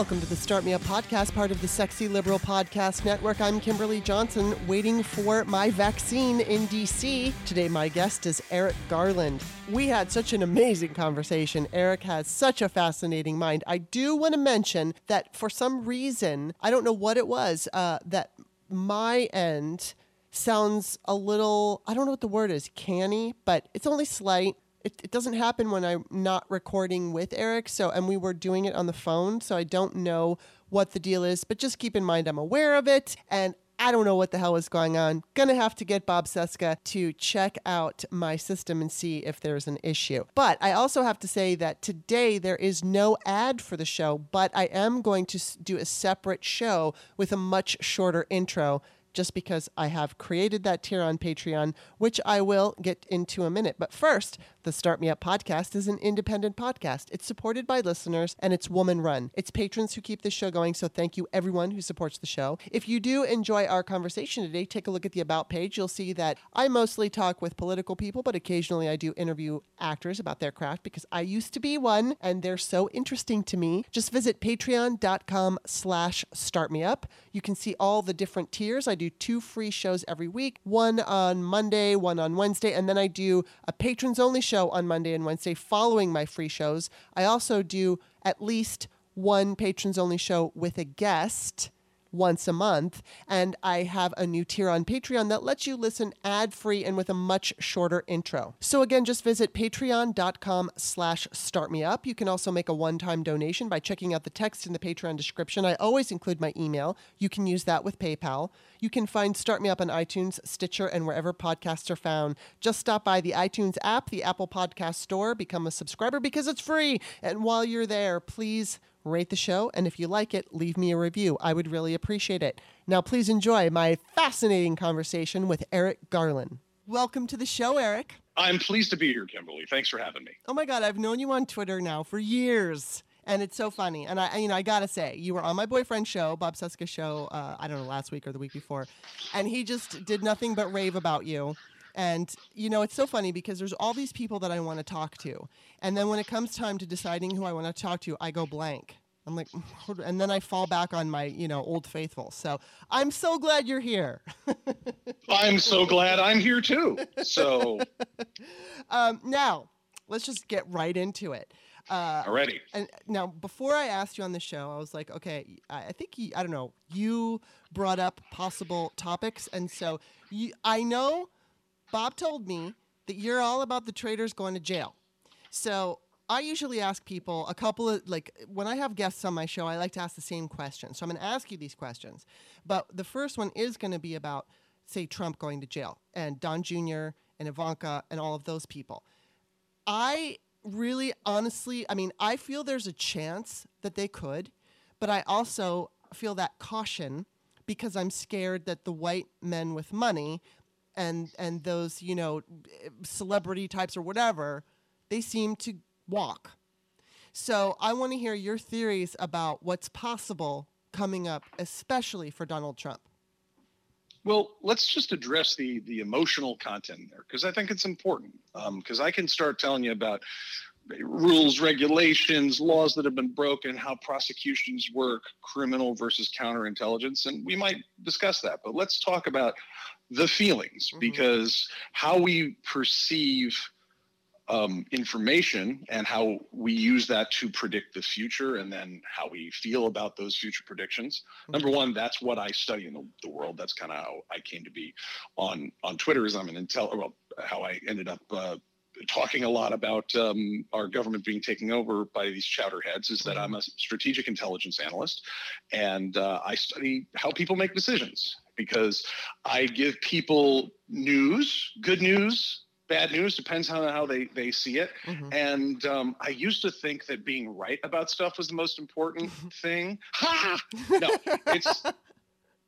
Welcome to the Start Me Up podcast, part of the Sexy Liberal Podcast Network. I'm Kimberly Johnson, waiting for my vaccine in DC. Today, my guest is Eric Garland. We had such an amazing conversation. Eric has such a fascinating mind. I do want to mention that for some reason, I don't know what it was, uh, that my end sounds a little, I don't know what the word is, canny, but it's only slight it, it doesn't happen when I'm not recording with Eric. So, and we were doing it on the phone. So I don't know what the deal is, but just keep in mind I'm aware of it. And I don't know what the hell is going on. Gonna have to get Bob Cesca to check out my system and see if there's an issue. But I also have to say that today there is no ad for the show, but I am going to do a separate show with a much shorter intro just because I have created that tier on Patreon, which I will get into a minute. But first, the Start Me Up podcast is an independent podcast. It's supported by listeners and it's woman run. It's patrons who keep the show going, so thank you everyone who supports the show. If you do enjoy our conversation today, take a look at the About page. You'll see that I mostly talk with political people, but occasionally I do interview actors about their craft because I used to be one and they're so interesting to me. Just visit patreon.com slash startmeup. You can see all the different tiers. I do two free shows every week, one on Monday, one on Wednesday, and then I do a patrons only show on Monday and Wednesday following my free shows. I also do at least one patrons only show with a guest once a month. And I have a new tier on Patreon that lets you listen ad free and with a much shorter intro. So again, just visit patreon.com slash startmeup. You can also make a one-time donation by checking out the text in the Patreon description. I always include my email. You can use that with PayPal. You can find Start Me Up on iTunes, Stitcher, and wherever podcasts are found. Just stop by the iTunes app, the Apple Podcast Store, become a subscriber because it's free. And while you're there, please rate the show, and if you like it, leave me a review. I would really appreciate it. Now, please enjoy my fascinating conversation with Eric Garland. Welcome to the show, Eric. I'm pleased to be here, Kimberly. Thanks for having me. Oh my God, I've known you on Twitter now for years. And it's so funny. And I, you know, I gotta say, you were on my boyfriend's show, Bob Cesca show, uh, I don't know, last week or the week before. And he just did nothing but rave about you. And, you know, it's so funny because there's all these people that I want to talk to. And then when it comes time to deciding who I want to talk to, I go blank. I'm like, and then I fall back on my, you know, old faithful. So I'm so glad you're here. I'm so glad I'm here too. So um, now let's just get right into it. Uh, Already. And now, before I asked you on the show, I was like, okay, I think you, I don't know, you brought up possible topics, and so you, I know Bob told me that you're all about the traitors going to jail. So I usually ask people a couple of like when I have guests on my show, I like to ask the same question. So I'm going to ask you these questions. But the first one is going to be about say Trump going to jail and Don Jr. and Ivanka and all of those people. I really honestly, I mean, I feel there's a chance that they could, but I also feel that caution because I'm scared that the white men with money and and those you know celebrity types or whatever they seem to walk so i want to hear your theories about what's possible coming up especially for donald trump well let's just address the the emotional content there because i think it's important um because um, i can start telling you about rules, regulations, laws that have been broken, how prosecutions work, criminal versus counterintelligence, and we might discuss that. But let's talk about the feelings mm-hmm. because how we perceive um, information and how we use that to predict the future and then how we feel about those future predictions mm-hmm. number one that's what i study in the, the world that's kind of how i came to be on on twitter is i'm an intel well how i ended up uh, talking a lot about um, our government being taken over by these chowderheads is that I'm a mm-hmm. strategic intelligence analyst and uh, I study how people make decisions because I give people news, good news, bad news, depends on how they, they see it. Mm-hmm. And um, I used to think that being right about stuff was the most important thing. Ha! No, it's.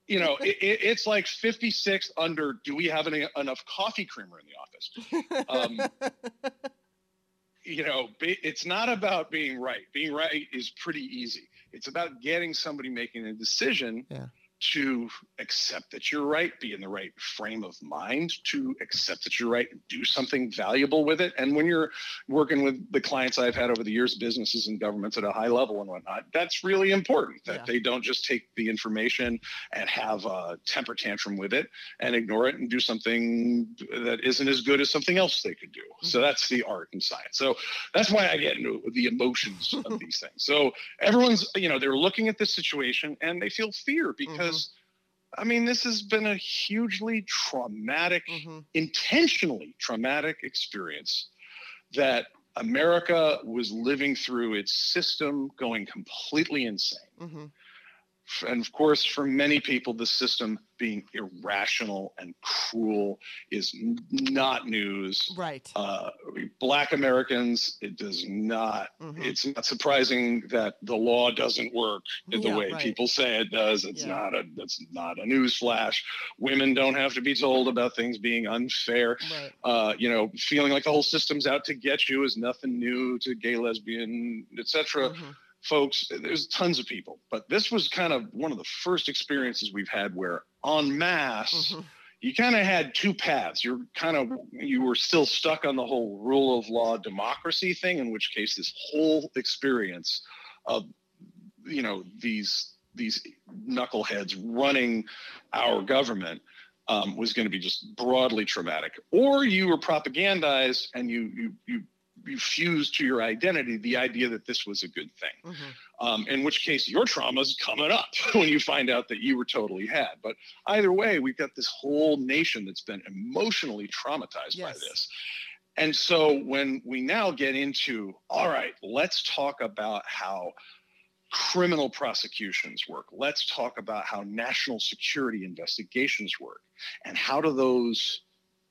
You know, it, it, it's like 56 under. Do we have any, enough coffee creamer in the office? Um, you know, it's not about being right. Being right is pretty easy. It's about getting somebody making a decision yeah to accept that you're right, be in the right frame of mind to accept that you're right, do something valuable with it. And when you're working with the clients I've had over the years, businesses and governments at a high level and whatnot, that's really important that yeah. they don't just take the information and have a temper tantrum with it and ignore it and do something that isn't as good as something else they could do. Mm-hmm. So that's the art and science. So that's why I get into the emotions of these things. So everyone's, you know, they're looking at this situation and they feel fear because mm-hmm I mean, this has been a hugely traumatic, mm-hmm. intentionally traumatic experience that America was living through its system going completely insane. Mm-hmm and of course, for many people, the system being irrational and cruel is not news. Right. Uh, black Americans, it does not. Mm-hmm. It's not surprising that the law doesn't work the yeah, way right. people say it does. It's yeah. not a. That's not a news flash. Women don't have to be told about things being unfair. Right. Uh, you know, feeling like the whole system's out to get you is nothing new to gay, lesbian, etc. Mm-hmm folks, there's tons of people, but this was kind of one of the first experiences we've had where en masse, mm-hmm. you kind of had two paths. You're kind of, you were still stuck on the whole rule of law democracy thing, in which case this whole experience of, you know, these, these knuckleheads running our government um, was going to be just broadly traumatic. Or you were propagandized and you, you, you you fused to your identity the idea that this was a good thing. Mm-hmm. Um, in which case, your trauma is coming up when you find out that you were totally had. But either way, we've got this whole nation that's been emotionally traumatized yes. by this. And so when we now get into, all right, let's talk about how criminal prosecutions work. Let's talk about how national security investigations work and how do those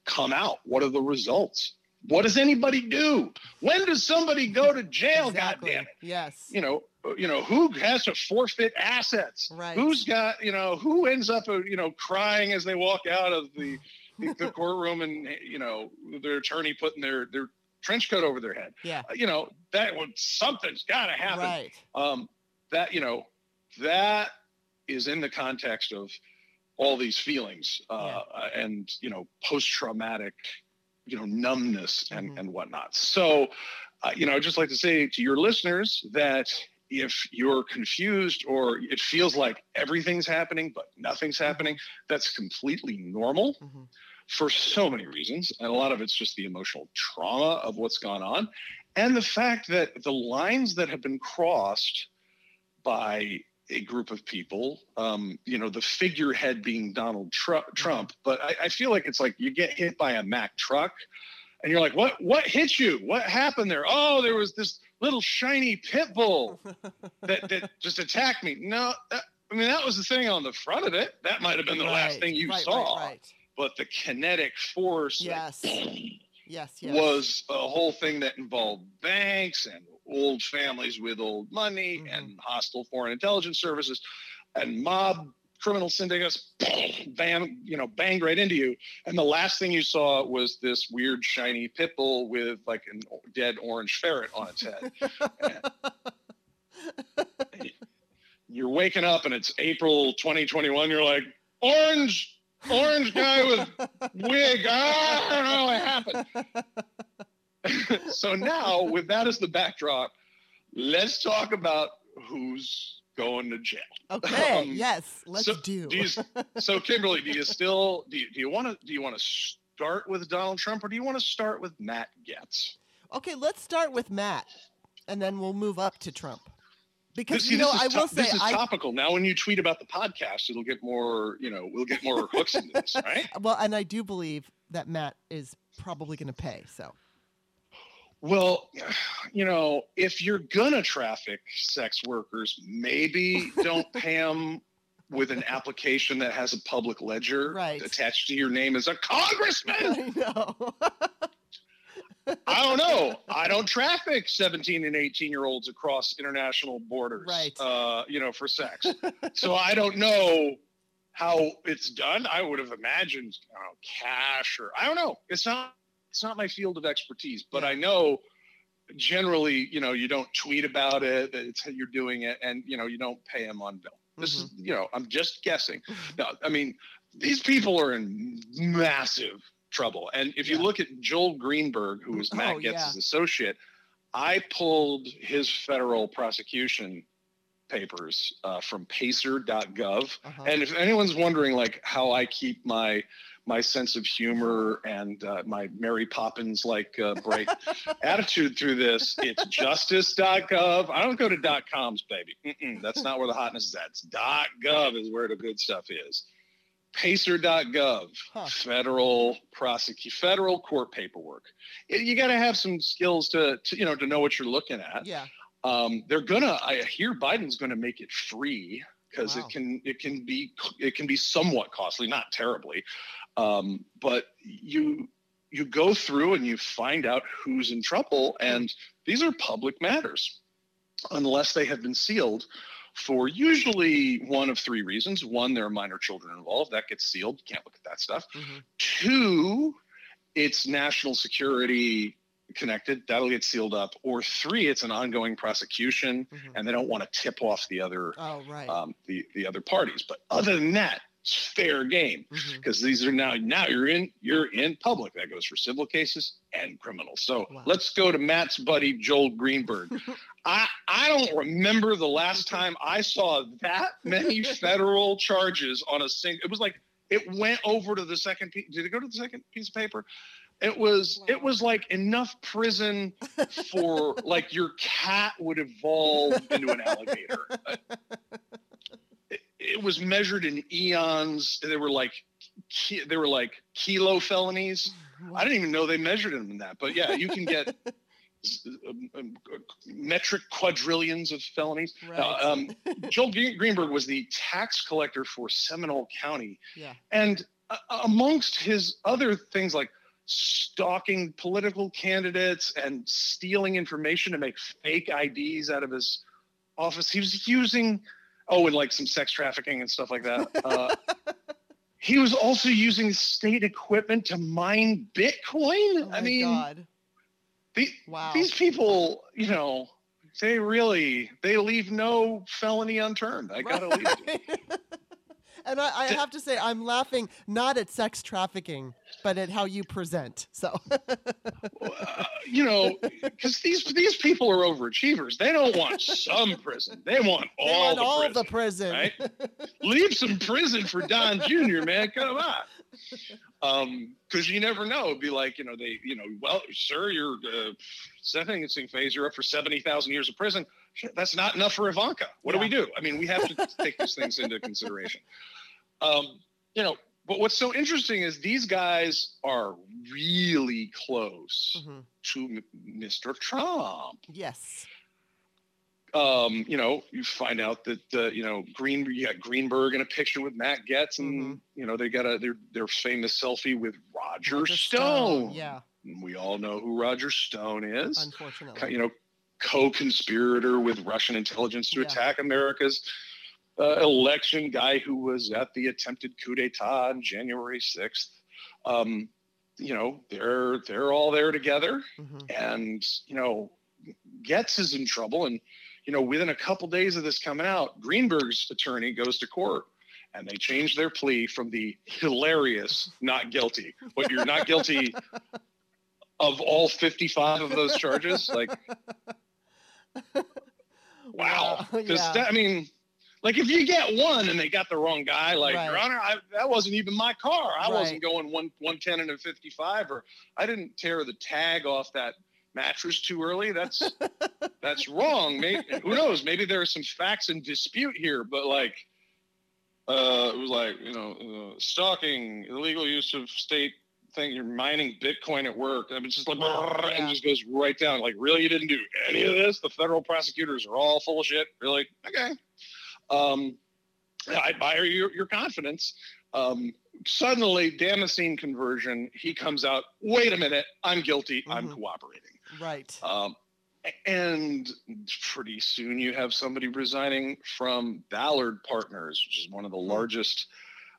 come out? What are the results? What does anybody do? When does somebody go to jail? Exactly. God damn it! Yes. You know, you know who has to forfeit assets? Right. Who's got you know who ends up uh, you know crying as they walk out of the the courtroom and you know their attorney putting their their trench coat over their head. Yeah. Uh, you know that when something's got to happen. Right. Um, that you know that is in the context of all these feelings uh, yeah. and you know post traumatic you know numbness and mm-hmm. and whatnot so uh, you know i'd just like to say to your listeners that if you're confused or it feels like everything's happening but nothing's mm-hmm. happening that's completely normal mm-hmm. for so many reasons and a lot of it's just the emotional trauma of what's gone on and the fact that the lines that have been crossed by a group of people, um, you know, the figurehead being Donald Trump. Trump. But I, I, feel like it's like you get hit by a Mack truck, and you're like, "What? What hit you? What happened there? Oh, there was this little shiny pit bull that that just attacked me." No, that, I mean that was the thing on the front of it. That might have been the right, last thing you right, saw. Right, but the kinetic force. Yes. yes, yes. Was a whole thing that involved banks and old families with old money mm-hmm. and hostile foreign intelligence services and mob criminal syndicates bam you know banged right into you and the last thing you saw was this weird shiny pit bull with like a dead orange ferret on its head you're waking up and it's april 2021 you're like orange orange guy with wig i don't know what happened so now, with that as the backdrop, let's talk about who's going to jail. Okay. Um, yes, let's so, do. do you, so, Kimberly, do you still do you, do you want to do you want to start with Donald Trump or do you want to start with Matt Gaetz? Okay, let's start with Matt, and then we'll move up to Trump. Because this, you know, I will to- say this is I, topical. Now, when you tweet about the podcast, it'll get more. You know, we'll get more hooks into this, right? Well, and I do believe that Matt is probably going to pay. So well, you know, if you're gonna traffic sex workers, maybe don't pay them with an application that has a public ledger right. attached to your name as a congressman. I know. I don't know. I don't traffic 17 and 18 year olds across international borders, right. uh, you know, for sex. so I don't know how it's done. I would have imagined know, cash or I don't know. It's not it's not my field of expertise, but I know generally, you know, you don't tweet about it. It's you're doing it, and you know, you don't pay them on bill. This Mhm. is, you know, I'm just guessing. No, I mean, these people are in massive trouble. And if you look at Joel Greenberg, who was Matt Oh, Gaetz's yeah. associate, I pulled his federal prosecution papers uh, from pacer.gov. Uh-huh. And if anyone's wondering, like, how I keep my my sense of humor and uh, my Mary Poppins like uh, bright attitude through this, it's justice.gov. I don't go to .coms, baby. Mm-mm, that's not where the hotness is at. It's .gov is where the good stuff is. Pacer.gov, Huh. federal prosecute, federal court paperwork. You got to have some skills to, to, you know, to know what you're looking at. yeah. Um, they're gonna. I hear Biden's gonna make it free because Wow. it can it can be it can be somewhat costly, not terribly, um, but you you go through and you find out who's in trouble, and these are public matters, unless they have been sealed for usually one of three reasons. One, there are minor children involved. That gets sealed. You can't look at that stuff. Mhm. Two, it's national security connected. That'll get sealed up. Or three, it's an ongoing prosecution, Mhm. and they don't want to tip off the other Oh, right. um, the the other parties. But other than that, fair game mm-hmm. because these are now now you're in you're in public. That goes for civil cases and criminal. So Wow. let's go to Matt's buddy Joel Greenberg. I I don't remember the last time I saw that many federal charges on a single. It was like it went over to the second. piece. Did it go to the second piece of paper? It was it was like enough prison for like your cat would evolve into an alligator. It, was measured in eons. They were like they were like kilo felonies. I didn't even know they measured them in that. But yeah, you can get metric quadrillions of felonies. Right. Uh, um, Joel Greenberg was the tax collector for Seminole County, yeah. and uh, amongst his other things like stalking political candidates and stealing information to make fake IDs out of his office, he was using oh, and like some sex trafficking and stuff like that. Uh, he was also using state equipment to mine Bitcoin. Oh I mean, God. the- Wow. these people, you know, they really they leave no felony unturned. I gotta leave. and I, I have to say, I'm laughing not at sex trafficking, but at how you present. So, Uh, you know, because these these people are overachievers. They don't want some prison. They want they all want the all prison. the prison. right? Leave some prison for Don Jr. Man, come on. Um, because you never know. It'd be like you know they, you know, well, sir, your uh, sentencing phase, you're up for seventy thousand years of prison. That's not enough for Ivanka. What do we do? I mean, we have to take these things into consideration. Um, you know, but what's so interesting is these guys are really close Mhm. to M- Mr. Trump Yes. um, you know, you find out that uh, you know Green, you got Greenberg in a picture with Matt Gaetz, and Mhm. you know they got a their their famous selfie with Roger, Roger Stone. Yeah. We all know who Roger Stone is. Unfortunately. You know, co-conspirator with Russian intelligence to Yeah. attack America's uh, election. Guy who was at the attempted coup d'état on January sixth. Um, you know, they're they're all there together Mhm. and you know Gaetz is in trouble and you know within a couple days of this coming out greenberg's attorney goes to court and they change their plea from the hilarious not guilty but you're not guilty of all 55 of those charges like wow. Because yeah. i mean like if you get one and they got the wrong guy like your honor I, that wasn't even my car. I Right. wasn't going one 110 and a 55 or i didn't tear the tag off that mattress too early. That's that's wrong. Maybe who knows? Maybe there are some facts in dispute here but like uh it was like you know uh, stalking illegal use of state thing you're mining bitcoin at work and it's just like Yeah. and just goes right down like really you didn't do any of this? The federal prosecutors are all full of shit. Really? Okay. Um i admire your, your confidence. Um suddenly damascene conversion he comes out wait a minute i'm guilty i'm Mhm. cooperating. Right. um, and pretty soon you have somebody resigning from Ballard Partners, which is one of the largest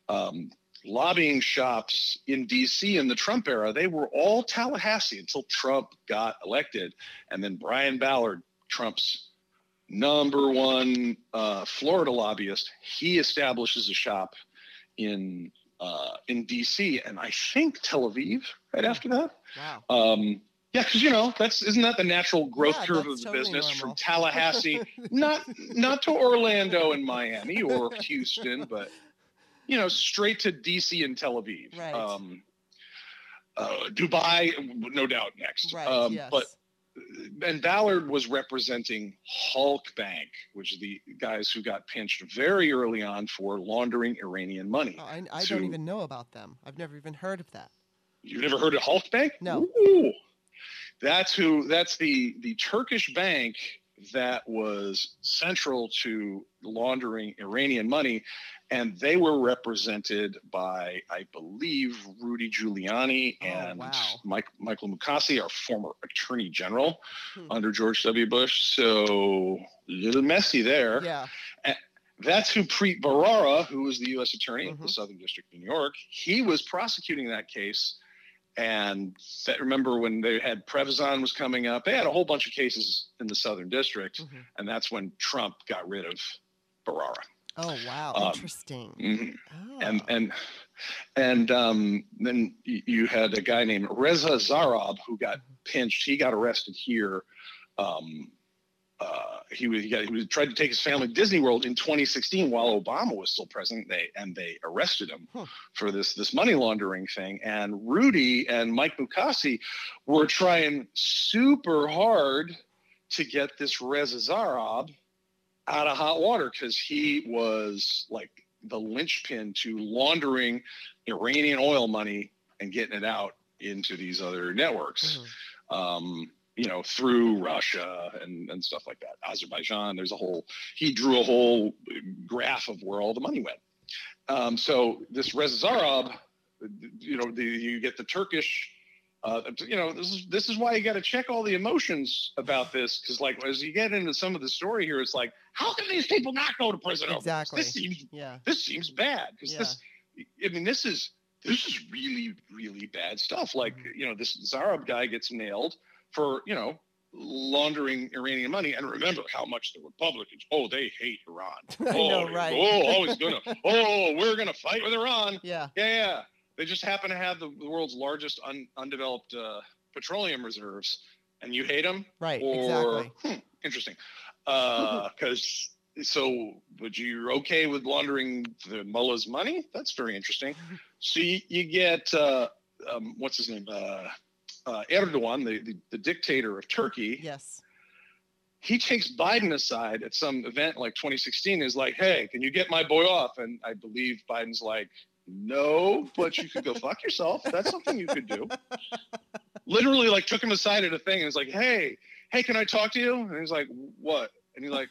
um, lobbying shops in DC in the Trump era. They were all Tallahassee until Trump got elected. And then Brian Ballard, Trump's number one uh, Florida lobbyist. He establishes a shop in uh, in DC and I think Tel Aviv right after that. Wow. Um, yeah, because you know that's isn't that the natural growth Yeah, curve of the totally business normal. from Tallahassee, not not to Orlando and Miami or Houston, but you know straight to DC and Tel Aviv. Right. Um, uh, Dubai, no doubt next. Right. Um, yes. But and Ballard was representing Hulk Bank, which is the guys who got pinched very early on for laundering Iranian money. Oh, I, I to- don't even know about them. I've never even heard of that. You've never heard of Halkbank? No. Ooh. That's who. That's the the Turkish bank that was central to laundering Iranian money, and they were represented by, I believe, Rudy Giuliani Oh, and wow. Mike, Michael Mukasey, our former Attorney General Hmm. under George W. Bush. So a little messy there. Yeah. That's who Preet Bharara, who was the U.S. Attorney of the. Southern District of New York, he was prosecuting that case. And that, remember when they had Prevezon was coming up, they had a whole bunch of cases in the Southern District, Mhm. and that's when Trump got rid of Bharara. Oh wow. Um, Interesting. Mhm. Oh. And and and um, then you had a guy named Reza Zarrab who got pinched. He got arrested here. Um, uh, he was he, got, he was tried to take his family to Disney World in 2016 while Obama was still president. They and they arrested him Huh. for this this money laundering thing. And Rudy and Mike Mukasey were trying super hard to get this Reza Zarrab out of hot water because he was like the linchpin to laundering Iranian oil money and getting it out into these other networks Mhm. um, you know, through Russia and, and stuff like that. Azerbaijan, there's a whole, he drew a whole graph of where all the money went. Um, so this Reza Zarrab, you know, the, you get the Turkish, uh, you know, this is, this is why you got to check all the emotions about this. Cause like, as you get into some of the story here, it's like, how can these people not go to prison? Exactly. This seems Yeah. this seems bad because Yeah. this i mean this is this is really really bad stuff like Mhm. you know this zarrab guy gets nailed for you know laundering iranian money and remember how much the republicans oh they hate iran oh, know, right? oh always gonna oh we're gonna fight with iran Yeah. yeah yeah they just happen to have the, the world's largest un, undeveloped uh, petroleum reserves and you hate them Right. or exactly. hmm, interesting because so but you're okay with laundering the mullah's money that's very interesting so you, you get uh, um, what's his name uh, uh, erdogan the, the, the dictator of turkey Yes. he takes biden aside at some event like 2016 is like hey can you get my boy off and i believe biden's like no but you could go fuck yourself that's something you could do literally like took him aside at a thing and was like hey hey can i talk to you and he's like what and he's like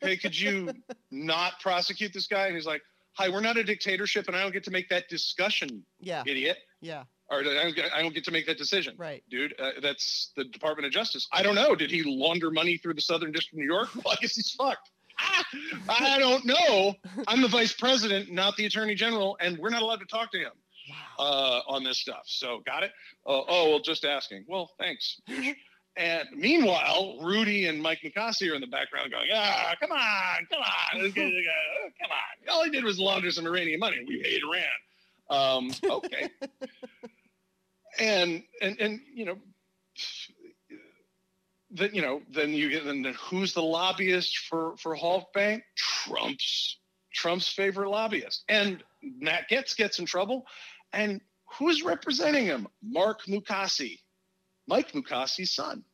hey could you not prosecute this guy and he's like hi we're not a dictatorship and i don't get to make that discussion Yeah. idiot Yeah. or I don't, get, I don't get to make that decision Right. dude. Uh, that's the Department of Justice. I don't know. Did he launder money through the Southern District of New York? Well, I guess he's fucked. I don't know. I'm the vice president, not the attorney general, and we're not allowed to talk to him uh, on this stuff. So, got it? Uh, oh, well, just asking. Well, thanks. And meanwhile, Rudy and Mike Mukasey are in the background going, ah, come on, come on, let's get it together. come on. All he did was launder some Iranian money. We hate Iran. Um, okay. and, and, and, you know, then, you know, then you get, then who's the lobbyist for, for Halkbank? Trump's, Trump's favorite lobbyist. And Matt Gaetz gets in trouble. And who's representing him? Mark Mukasey, Mike Mukasey's son.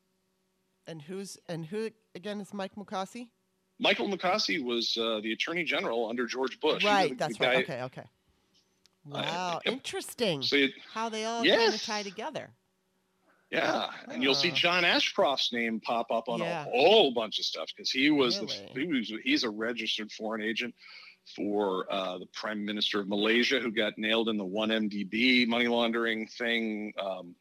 And who's and who again is Mike Mukasey? Michael Mukasey was uh, the attorney general under George Bush. Right. the- That's the right. Okay. Okay. Wow. yep. Interesting. So it- How they all kind of tie together. Yeah, and you'll see. John Ashcroft's name pop up on Yeah. a whole bunch of stuff because he was Really? the he was he's a registered foreign agent for uh, the prime minister of Malaysia who got nailed in the one MDB money laundering thing. Um,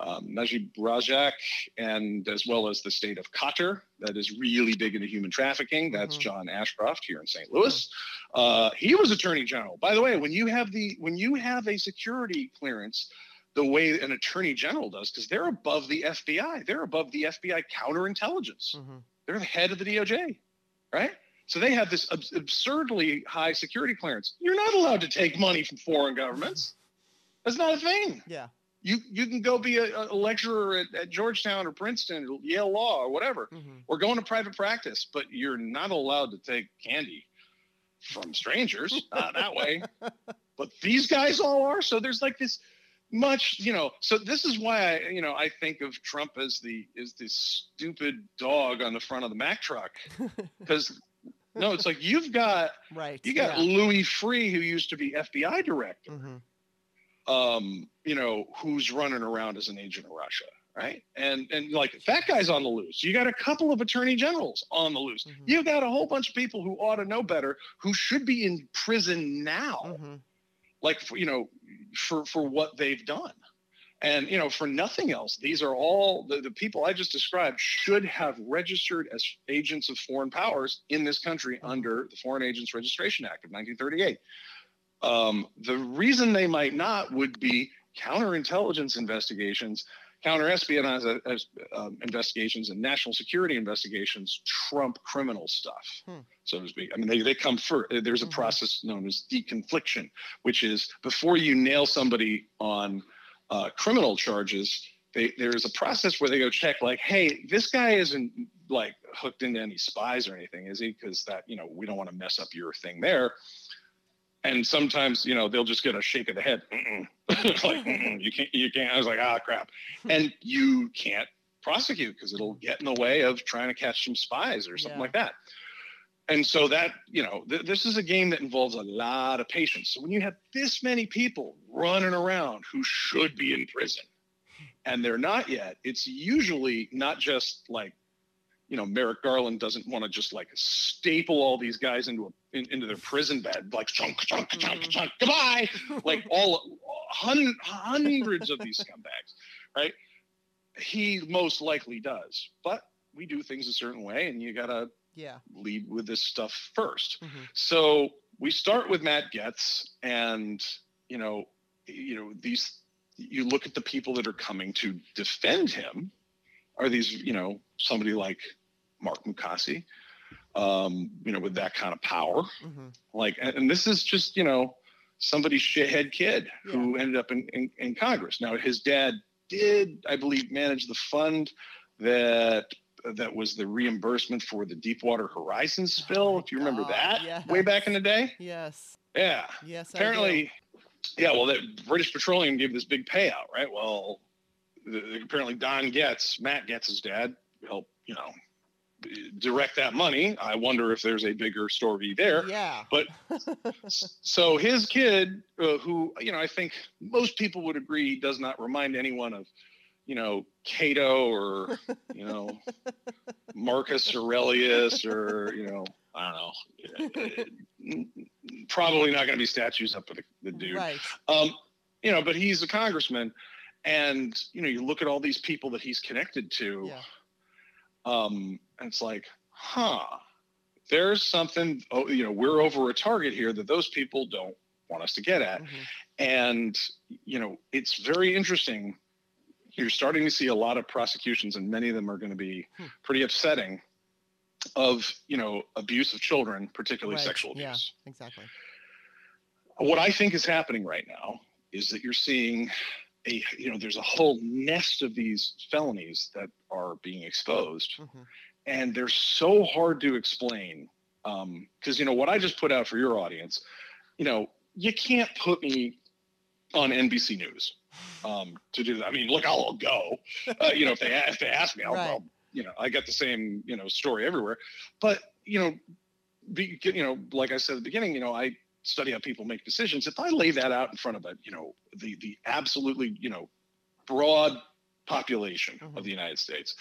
um, Najib Razak, and as well as the state of Qatar, that is really big into human trafficking. That's Mhm. John Ashcroft here in St. Louis. Uh, he was attorney general. By the way, when you have the when you have a security clearance, the way an attorney general does, because they're above the FBI, they're above the FBI counterintelligence. Mhm. They're the head of the DOJ, right? So they have this ab- absurdly high security clearance. You're not allowed to take money from foreign governments. That's not a thing. Yeah. You you can go be a, a lecturer at, at Georgetown or Princeton or Yale Law or whatever, hmm or go into private practice, but you're not allowed to take candy from strangers. not that way. But these guys all are. So there's like this much, you know. So this is why I, you know, I think of Trump as the is this stupid dog on the front of the Mack truck because. No, it's like you've got Right. you got yeah. Louis Freeh, who used to be FBI director, hmm um, you know, who's running around as an agent of Russia, right? And and like that guy's on the loose. You got a couple of attorney generals on the loose. Mhm. You got a whole bunch of people who ought to know better, who should be in prison now, hmm like you know, for for what they've done. And you know, for nothing else, these are all the, the people I just described should have registered as agents of foreign powers in this country Mhm. under the Foreign Agents Registration Act of 1938. Um, the reason they might not would be counterintelligence investigations, counterespionage uh, as, um, investigations, and national security investigations trump criminal stuff, Hmm. so to speak. I mean, they, they come first. There's a Mhm. process known as deconfliction, which is before you nail somebody on uh, criminal charges, they, there's a process where they go check, like, hey, this guy isn't like hooked into any spies or anything, is he? Because that, you know, we don't want to mess up your thing there. And sometimes, you know, they'll just get a shake of the head. Like, you can't, you can't. I was like, ah, crap. And you can't prosecute because it'll get in the way of trying to catch some spies or something Yeah. like that. And so that, you know, th- this is a game that involves a lot of patience. So when you have this many people running around who should be in prison and they're not yet, it's usually not just like, you know, Merrick Garland doesn't want to just like staple all these guys into a, in, into their prison bed, like chunk, chunk, chunk, Mhm. chunk, goodbye, like all hun- hundreds of these scumbags, right? He most likely does, but we do things a certain way, and you gotta Yeah. lead with this stuff 1st hmm So we start with Matt Gaetz, and you know, you know these. You look at the people that are coming to defend him. Are these, you know, somebody like Mark Mukasey, um, you know, with that kind of power? hmm Like, and, and this is just, you know, somebody's shithead kid who ended up in, in, in Congress. Now, his dad did, I believe, manage the fund that that was the reimbursement for the Deepwater Horizon spill. my if you remember God, that yes. way back in the day, Yes. yeah. Yes. Apparently, yeah. Well, that British Petroleum gave this big payout, right? Well, the- apparently Don Gaetz, Matt Gaetz's dad, helped, you know, direct that money. I wonder if there's a bigger story there. Yeah. But so his kid, uh, who you know, I think most people would agree does not remind anyone of, you know, Cato or you know, Marcus Aurelius or you know, I don't know. Probably not going to be statues up for the, the dude. Right. Um, you know, but he's a congressman, and you know, you look at all these people that he's connected to Yeah. Um, and it's like, huh, there's something, oh, you know, we're over a target here that those people don't want us to get at. Mhm. And, you know, it's very interesting. You're starting to see a lot of prosecutions, and many of them are going to be Hmm. pretty upsetting of, you know, abuse of children, particularly Right, sexual yeah. abuse. Exactly. What I think is happening right now is that you're seeing a, you know, there's a whole nest of these felonies that are being exposed. Hmm and they're so hard to explain Um, because you know what i just put out for your audience you know you can't put me on nbc news um, to do that. I mean look i'll go. Uh, you know if they if they ask me I'll, Right. I'll you know i got the same you know story everywhere. But you know be, you know like i said at the beginning you know i study how people make decisions if i lay that out in front of a you know the the absolutely you know broad population Mhm. of the united states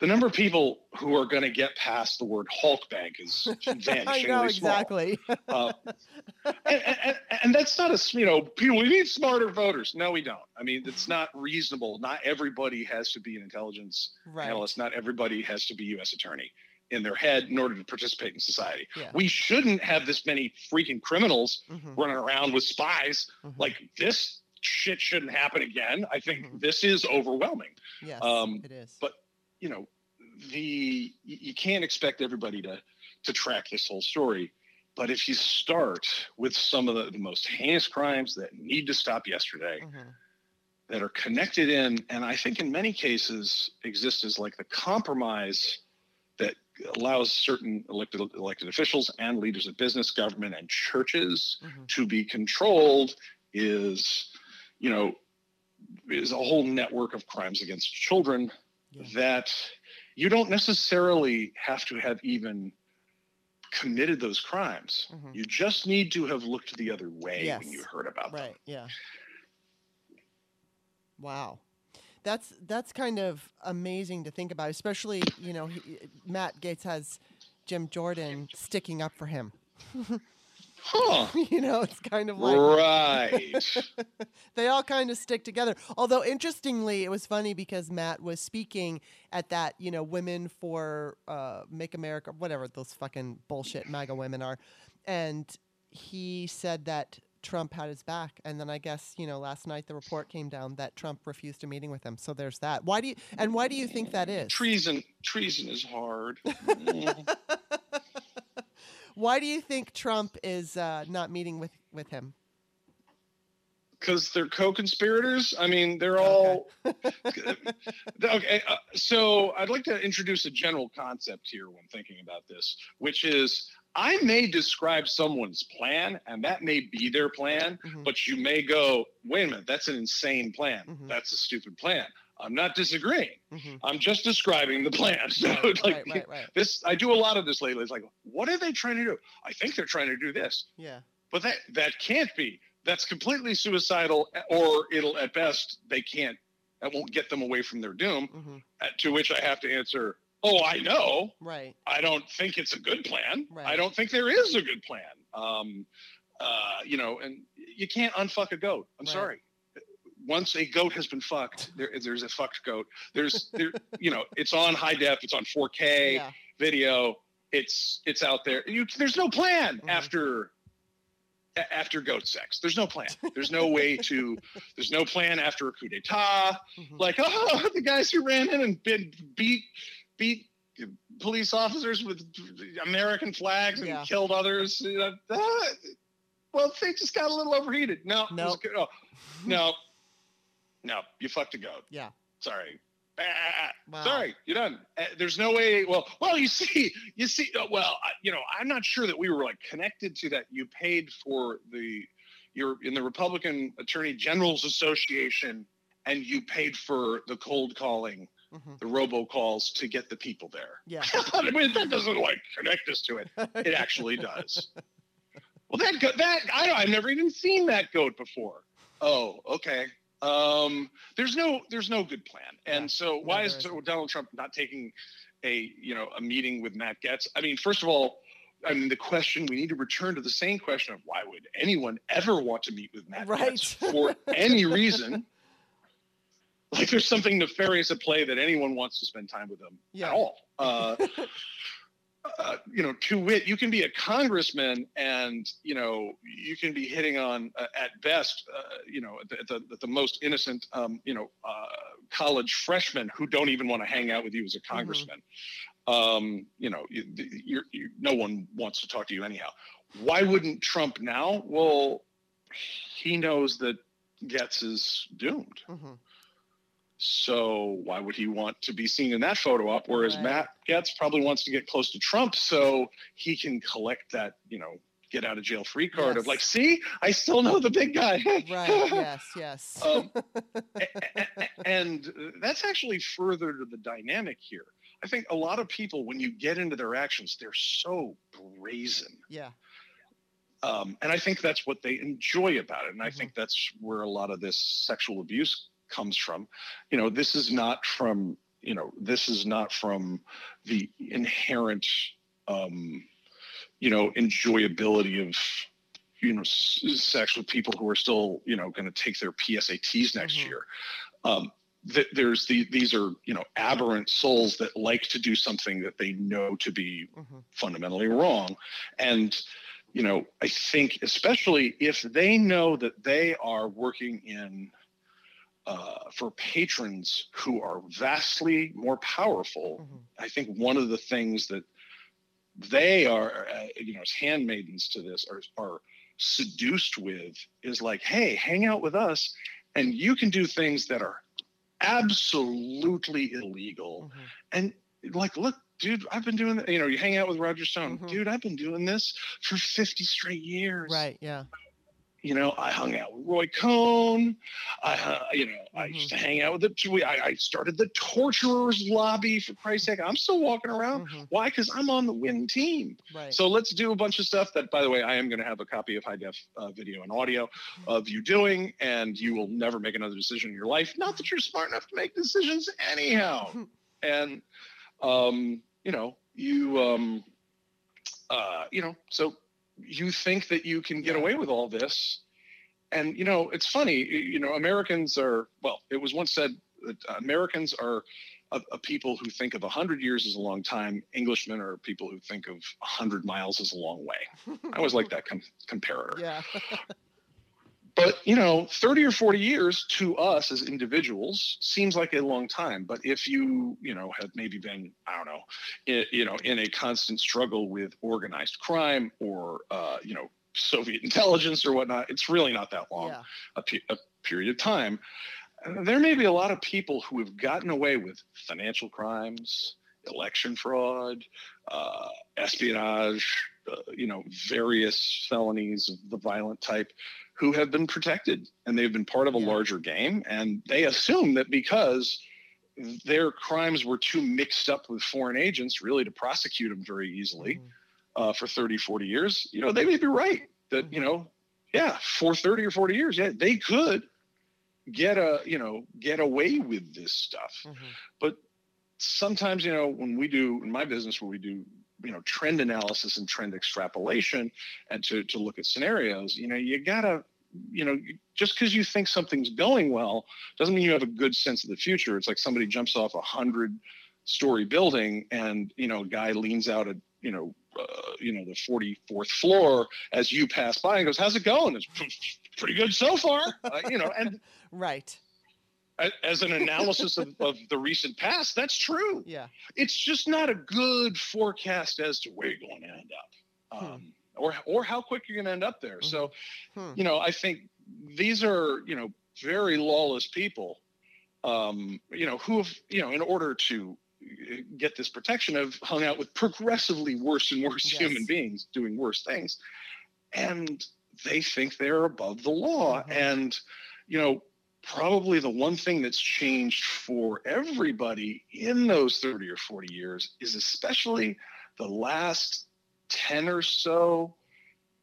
the number of people who are going to get past the word Halkbank is vanishingly I know small. exactly. Uh, and, and, and that's not a you know people we need smarter voters. No, we don't. I mean, it's not reasonable. Not everybody has to be an intelligence right. analyst. Not everybody has to be U.S. attorney in their head in order to participate in society. Yeah. We shouldn't have this many freaking criminals Mhm, running around with spies. mhm. Like this shit shouldn't happen again. I think Mhm. this is overwhelming yes, um, it is. but you know the you can't expect everybody to to track this whole story. But if you start with some of the, most heinous crimes that need to stop yesterday, Mhm. that are connected in, and I think in many cases exist as like the compromise that allows certain elected elected officials and leaders of business, government, and churches Mhm. to be controlled is, you know, is a whole network of crimes against children Yeah. that you don't necessarily have to have even committed those crimes. Mhm. You just need to have looked the other way Yes. when you heard about them. Right. Yeah. Wow. That's that's kind of amazing to think about, especially you know he, Matt Gaetz has Jim Jordan sticking up for him. Huh. you know, it's kind of like Right. they all kind of stick together. Although interestingly, it was funny because Matt was speaking at that, you know, women for uh, Make America, whatever those fucking bullshit MAGA women are, and he said that Trump had his back, and then I guess you know last night the report came down that Trump refused a meeting with him. So there's that. Why do you and why do you think that is? treason treason is hard. Why do you think Trump is uh, not meeting with with him? because they're co-conspirators. I mean, they're all okay. Uh, so I'd like to introduce a general concept here when thinking about this, which is I may describe someone's plan, and that may be their plan, Mhm. but you may go, "Wait a minute, that's an insane plan. Mhm. That's a stupid plan." I'm not disagreeing. Mhm. I'm just describing the plan. So, Right, like, right, right, this, I do a lot of this lately. It's like, what are they trying to do? I think they're trying to do this Yeah. but that that can't be that's completely suicidal or it'll at best they can't that won't get them away from their doom hmm At- to which i have to answer oh i know Right. i don't think it's a good plan Right. i don't think there is a good plan um uh you know and you can't unfuck a goat i'm Right. sorry once a goat has been fucked there, there's a fucked goat there's there you know it's on high def it's on 4k Yeah. video it's it's out there you, there's no plan Mhm. after after goat sex there's no plan there's no way to there's no plan after a coup d'etat Mhm. like oh the guys who ran in and been, beat beat police officers with american flags and Yeah. killed others you know, ah, well they just got a little overheated no was Nope. oh, no no you fucked a goat Yeah. sorry Ah, Wow. Sorry, you're done. Uh, there's no way. Well, well, you see, you see. uh, Well, I- you know, I'm not sure that we were like connected to that. You paid for the, you're in the Republican Attorney General's Association, and you paid for the cold calling, Mhm. the robocalls to get the people there. Yeah. I mean, that doesn't like connect us to it. It actually does. Well, that go- that I don't, I've never even seen that goat before. Oh, okay. Um, there's no there's no good plan, and Yeah. so why there is. Donald Trump not taking a you know a meeting with Matt Gaetz? I mean, first of all, I mean the question we need to return to the same question of why would anyone ever want to meet with Matt Right. Gaetz for any reason? Like there's something nefarious at play that anyone wants to spend time with them Yeah. at all. Uh, uh, you know, to wit, you can be a congressman and, you know, you can be hitting on, uh, at best, uh, you know, at the, the, the most innocent, um, you know, uh, college freshmen who don't even want to hang out with you as a congressman. Um, you know, you, you're, you, no one wants to talk to you anyhow. Why wouldn't Trump now? Well, he knows that Gaetz is doomed. Mhm. So why would he want to be seen in that photo op? Whereas Right. Matt Gaetz probably wants to get close to Trump so he can collect that, you know, get out of jail free card of like, see, I still know the big guy. Right. Yes. Yes. um, and that's actually further to the dynamic here. I think a lot of people, when you get into their actions, they're so brazen. yeah. Um, and I think that's what they enjoy about it. And I Mhm. think that's where a lot of this sexual abuse comes from. You know, this is not from, you know, this is not from the inherent, um, you know, enjoyability of, you know, s- sex with people who are still, you know, going to take their PSATs next Mhm. year. Um, that there's the these are you know aberrant souls that like to do something that they know to be Mhm. fundamentally wrong and you know i think especially if they know that they are working in uh, for patrons who are vastly more powerful, Mhm. I think one of the things that they are, uh, you know, as handmaidens to this, are are seduced with is like, hey, hang out with us, and you can do things that are absolutely illegal. Mhm. And like, look, dude, I've been doing that. You know, you hang out with Roger Stone, Mhm. dude. I've been doing this for 50 straight years. Right. Yeah. You know, I hung out with Roy Cohn. I, uh, you know, I used to hang out with the. we- I, I started the torturers lobby for Christ's sake. I'm still walking around. Mhm. Why? Because I'm on the win team. Right. So let's do a bunch of stuff that, by the way, I am going to have a copy of high def uh, video and audio of you doing, and you will never make another decision in your life. Not that you're smart enough to make decisions anyhow. and, um, you know, you, um, uh, you know, so you think that you can get Yeah. away with all this. And, you know, it's funny, you know, Americans are, well, it was once said that Americans are a, a people who think of 100 years as a long time. Englishmen are people who think of 100 miles as a long way. I always like that com- comparator. Yeah. But, you know, 30 or 40 years to us as individuals seems like a long time. But if you, you know, have maybe been, I don't know, in, you know, in a constant struggle with organized crime or, uh, you know, Soviet intelligence or whatnot, it's really not that long yeah. a, pe- a period of time. Uh, There may be a lot of people who have gotten away with financial crimes, election fraud, uh, espionage, uh, you know, various felonies of the violent type, who have been protected and they've been part of a Yeah. larger game. And they assume that because their crimes were too mixed up with foreign agents, really, to prosecute them very easily Mhm. uh, for 30, 40 years, you know, they may be right that, you know, yeah, for 30 or 40 years, yeah, they could get a, you know, get away with this stuff. Mhm. Sometimes, you know, when we do in my business, where we do, you know, trend analysis and trend extrapolation and to, to look at scenarios, you know, you gotta, you know, just because you think something's going well doesn't mean you have a good sense of the future. It's like somebody jumps off a hundred story building and, you know, a guy leans out a, you know, uh, you know, the 44th floor as you pass by and goes, how's it going? It's pretty good so far, uh, you know, and Right. As an analysis of, of the recent past, that's true. Yeah. It's just not a good forecast as to where you're going to end up, Hmm. um, or or how quick you're going to end up there. So, Hmm. you know, I think these are you know very lawless people, um, you know, who have you know in order to uh, get this protection have hung out with progressively worse and worse Yes. human beings doing worse things, and they think they're above the law Mhm. and you know probably the one thing that's changed for everybody in those 30 or 40 years is especially the last 10 or so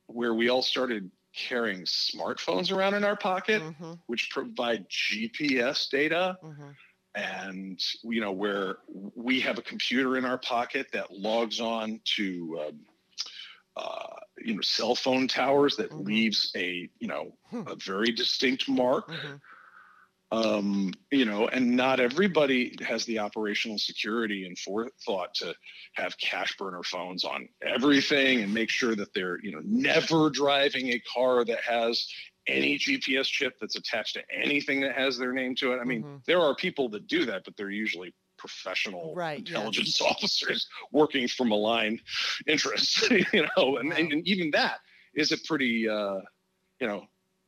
where we all started carrying smartphones around in our pocket Mhm. which provide gps data Mhm. and you know where we have a computer in our pocket that logs on to um, uh, you know cell phone towers that Mhm. leaves a you know Hmm. a very distinct mark Mhm. Um, you know, and not everybody has the operational security and forethought to have cash burner phones on everything and make sure that they're, you know, never driving a car that has any GPS chip that's attached to anything that has their name to it. I mean, Mhm. there are people that do that, but they're usually professional Right, intelligence officers working for malign interests, you know, and, and, and even that is a pretty, uh, you know,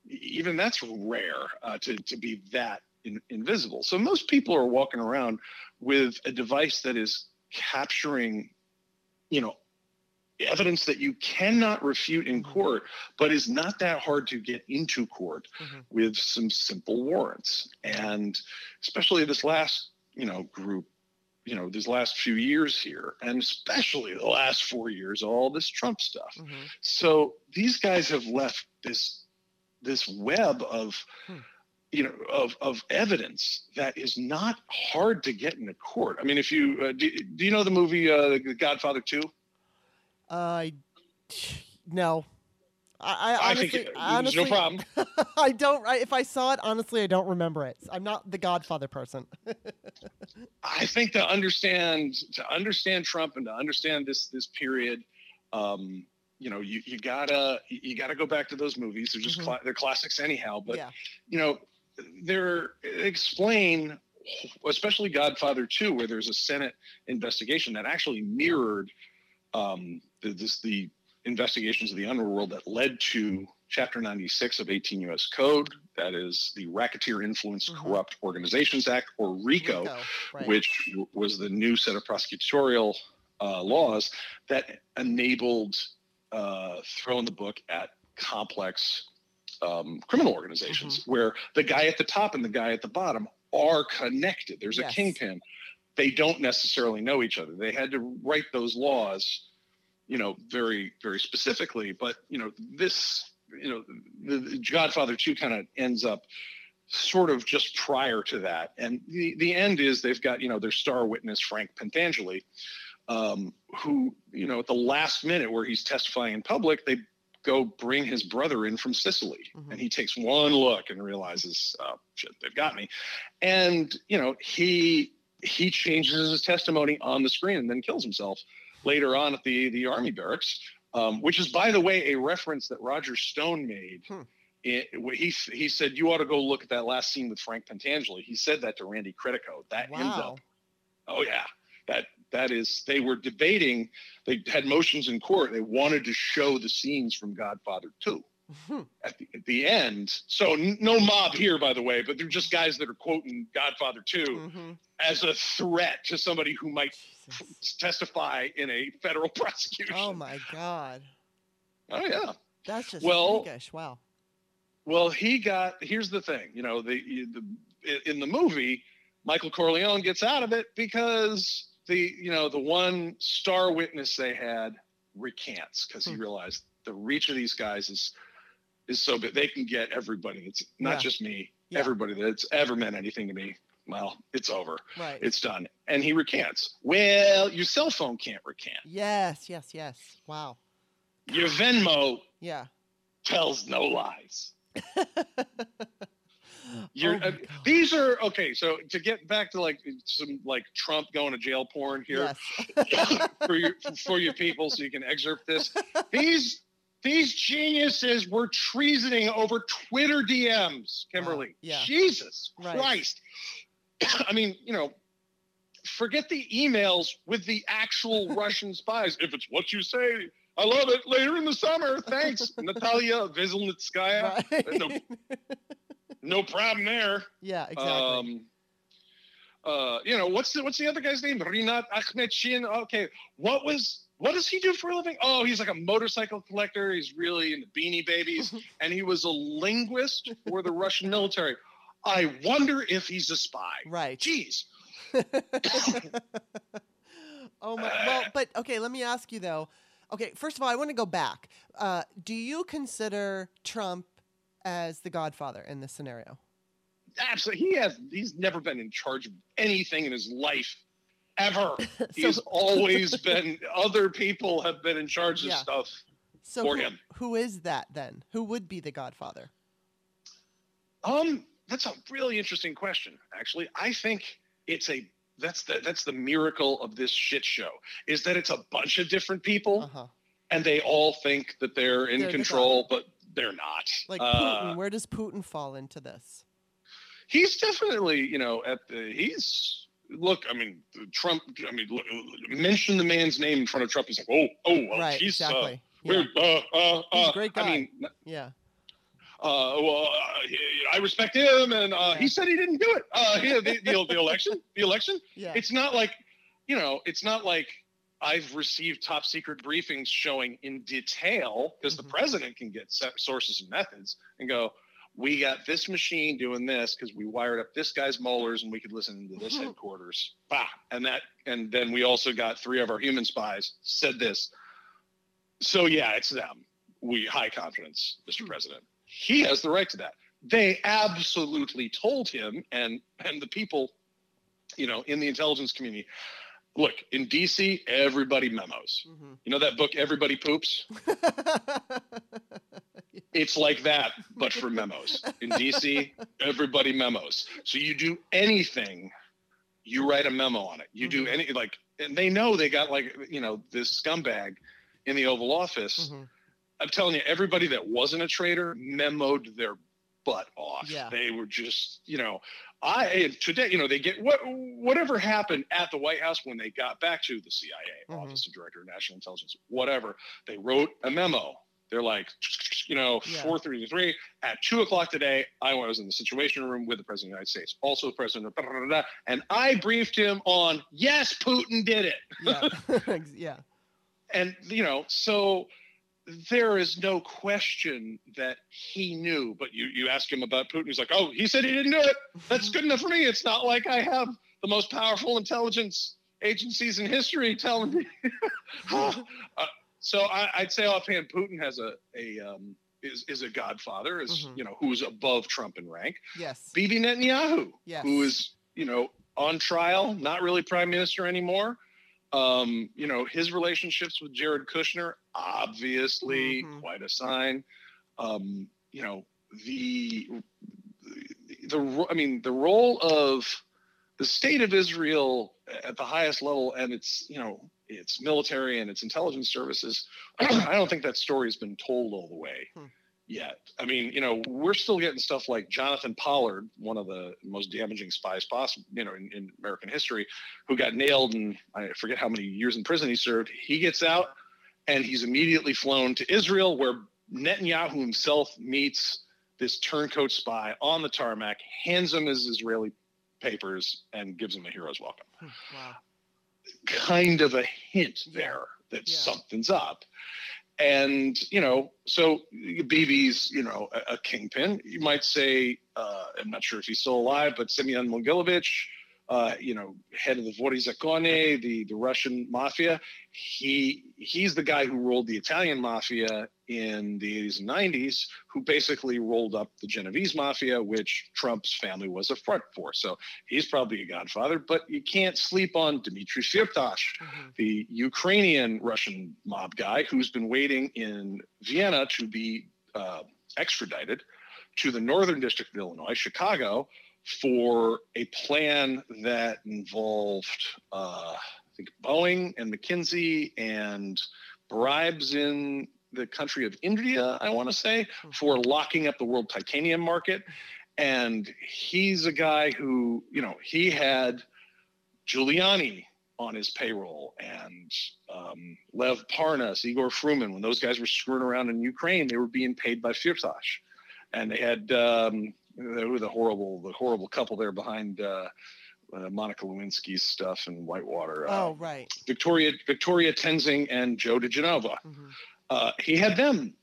even that's rare uh, to, to be that in, invisible. So most people are walking around with a device that is capturing, you know, evidence that you cannot refute in Mhm. court, but is not that hard to get into court Mhm. with some simple warrants. And especially this last, you know, group, you know, these last few years here, and especially the last four years, all this Trump stuff. Mhm. So these guys have left this this web of Hmm. you know of of evidence that is not hard to get into court. I mean, if you uh, do, do you know the movie uh, The Godfather Two? I no. I, I I honestly, think it- honestly, no problem. I don't. I, if I saw it, honestly, I don't remember it. I'm not the Godfather person. I think to understand to understand Trump and to understand this this period, um, you know, you, you gotta you gotta go back to those movies. They're just Mhm. cla- they're classics anyhow. But yeah. you know, they're explain, especially Godfather 2, where there's a Senate investigation that actually mirrored um, the, this, the investigations of the underworld that led to Chapter 96 of 18 U.S. Code, that is the Racketeer Influenced Mhm. Corrupt Organizations Act, or RICO, Rico, right. which w- was the new set of prosecutorial uh, laws that enabled uh, throwing the book at complex um, criminal organizations, Mm-hmm. where the guy at the top and the guy at the bottom are connected. There's Yes. a kingpin. They don't necessarily know each other. They had to write those laws, you know, very, very specifically. But you know, this, you know, the, the Godfather Two kind of ends up sort of just prior to that. And the, the end is they've got, you know, their star witness, Frank Pentangeli, um, who, you know, at the last minute where he's testifying in public, they go bring his brother in from Sicily. Mhm. And he takes one look and realizes, oh, shit, they've got me. And, you know, he he changes his testimony on the screen and then kills himself later on at the, the army barracks, um, which is, by the way, a reference that Roger Stone made Hmm. it, he he said you ought to go look at that last scene with Frank Pentangeli. He said that to Randy Credico. That ends up. Oh yeah, that that is. They were debating. They had motions in court. They wanted to show the scenes from Godfather Two Hmm. at the, at the end. So n- no mob here, by the way, but they're just guys that are quoting Godfather Two Mhm. as a threat to somebody who might Jesus. testify in a federal prosecution. Oh my God. Oh yeah. That's just Well- freakish. Wow. Well, he got. Here's the thing. You know, the, the in the movie, Michael Corleone gets out of it because the you know the one star witness they had recants because he Hmm. realized the reach of these guys is is so big. They can get everybody. It's not Yeah. just me. Yeah. Everybody that's ever meant anything to me. Well, it's over. Right. It's done. And he recants. Well, your cell phone can't recant. yes, yes, yes. Wow. Your Venmo Yeah. tells no lies. You're, oh uh, These are okay. So to get back to like some like Trump going to jail porn here Yes. for your for your people, so you can excerpt this. These these geniuses were treasoning over Twitter DMs, Kimberly. yeah. Jesus Right. Christ. I mean, you know, forget the emails with the actual Russian spies. If it's what you say, I love it. Later in the summer, thanks, Natalia Veselnitskaya. right. no- No problem there. yeah, exactly. Um, uh, you know, what's the what's the other guy's name? Rinat Akhmetshin. Okay, what was what does he do for a living? Oh, he's like a motorcycle collector. He's really into Beanie Babies, and he was a linguist for the Russian military. I wonder if he's a spy. right. Jeez. oh my. Well, but okay. Let me ask you though. Okay, first of all, I want to go back. Uh, do you consider Trump as the Godfather in this scenario? Absolutely, he has. He's never been in charge of anything in his life, ever. He's always been. Other people have been in charge of Yeah. stuff. so for who, him. who is that then? Who would be the Godfather? Um, that's a really interesting question. Actually, I think it's a that's the that's the miracle of this shit show is that it's a bunch of different people Uh huh. and they all think that they're in They're the control, but they're not. Like Uh, Putin. Where does Putin fall into this? he's definitely you know at the he's look. I mean, Trump. I mean, look, mention the man's name in front of Trump. He's like, oh, oh, oh right. he's uh, exactly. yeah. we're, uh, uh, He's a uh, great I guy. mean, yeah. uh, well, uh, I respect him, and uh, Yeah. he said he didn't do it. Uh, he, the, the, the election, the election. Yeah. It's not like, you know, it's not like I've received top secret briefings showing in detail because Mhm. the president can get set sources and methods and go, we got this machine doing this because we wired up this guy's molars and we could listen to this Mhm. headquarters. Bah. And that, and then we also got three of our human spies said this. So yeah, it's them. We high confidence, Mr. Hmm. President. He has the right to that. They absolutely told him and and the people, you know, in the intelligence community. Look, in DC, everybody memos. hmm You know that book, Everybody Poops? It's like that, but for memos. In DC, everybody memos. So you do anything, you write a memo on it. You do Mhm. any like, and they know they got like you know this scumbag in the Oval Office. Mhm. I'm telling you, everybody that wasn't a traitor memoed their butt off. Yeah. They were just, you know, I today, you know, they get what whatever happened at the White House when they got back to the CIA, Mhm. Office of Director of National Intelligence, whatever. They wrote a memo. They're like, you know, Yeah. 433 at two o'clock today. I was in the Situation Room with the President of the United States, also the President, blah, blah, blah, and I briefed him on yes, Putin did it Yeah. yeah. and you know so there is no question that he knew but you you ask him about putin he's like oh he said he didn't do it that's good enough for me it's not like i have the most powerful intelligence agencies in history telling me uh, so I, i'd say offhand putin has a a um, is, is a godfather is Mhm. you know who's above trump in rank Yes. bibi netanyahu Yes. who is you know on trial, not really prime minister anymore. Um, you know his relationships with Jared Kushner, obviously Mhm. quite a sign. Um, you know the, the the I mean the role of the state of Israel at the highest level and its you know its military and its intelligence services. I don't think that story has been told all the way Hmm. yet. I mean, you know, we're still getting stuff like Jonathan Pollard, one of the most damaging spies possible, you know, in, in American history, who got nailed and I forget how many years in prison he served. He gets out and he's immediately flown to Israel, where Netanyahu himself meets this turncoat spy on the tarmac, hands him his Israeli papers, and gives him a hero's welcome. Hmm, Wow. Kind of a hint there that Yeah. something's up. And, you know, so Bibi's, you know, a, a kingpin. You might say, uh, I'm not sure if he's still alive, but Semyon Mogilevich, uh, you know, head of the Vori Zakone, the, the Russian mafia, he he's the guy who rolled the Italian mafia in the 80s and 90s, who basically rolled up the Genovese mafia, which Trump's family was a front for. So he's probably a godfather, but you can't sleep on Dmitry Firtash, Mhm. the Ukrainian Russian mob guy who's been waiting in Vienna to be uh, extradited to the Northern District of Illinois, Chicago, for a plan that involved, uh, I think, Boeing and McKinsey and bribes in the country of India, I want to say, for locking up the world titanium market. And he's a guy who, you know, he had Giuliani on his payroll and um, Lev Parnas, Igor Fruman, when those guys were screwing around in Ukraine, they were being paid by Firtash. And they had um, they were the horrible, the horrible couple there behind uh, uh, Monica Lewinsky's stuff and Whitewater. Uh, Oh, right. Victoria Victoria Toensing and Joe diGenova. Mhm. Uh, he had them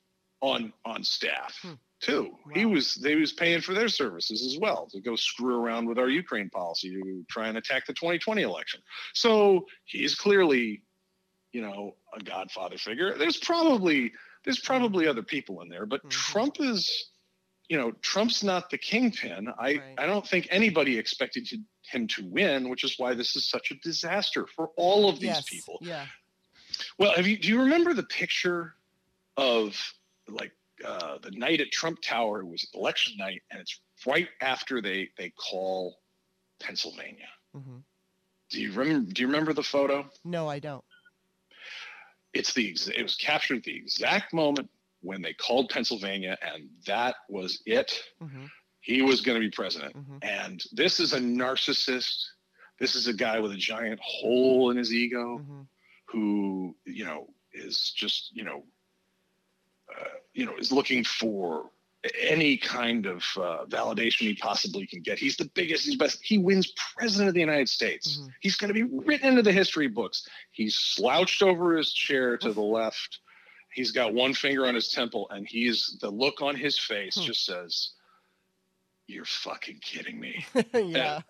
on on staff Hmm. too. He was they was paying for their services as well to go screw around with our Ukraine policy to try and attack the 2020 election. So he's clearly, you know, a godfather figure. There's probably there's probably other people in there, but Mhm. Trump is, you know, Trump's not the kingpin. I Right. I don't think anybody expected to, him to win, which is why this is such a disaster for all of these yes. people. Yeah. Well, have you do you remember the picture of like uh, the night at Trump Tower? It was election night, and it's right after they they call Pennsylvania. hmm Do you remember? Do you remember the photo? No, I don't. It's the ex- it was captured at the exact moment when they called Pennsylvania, and that was it. hmm He was going to be president. hmm And this is a narcissist. This is a guy with a giant hole in his ego. hmm who you know is just you know uh, you know is looking for any kind of uh, validation he possibly can get. He's the biggest, he's best. He wins president of the United States. Mhm. He's going to be written into the history books. He's slouched over his chair to the left. He's got one finger on his temple, and he's the look on his face Hmm. just says, "You're fucking kidding me." yeah.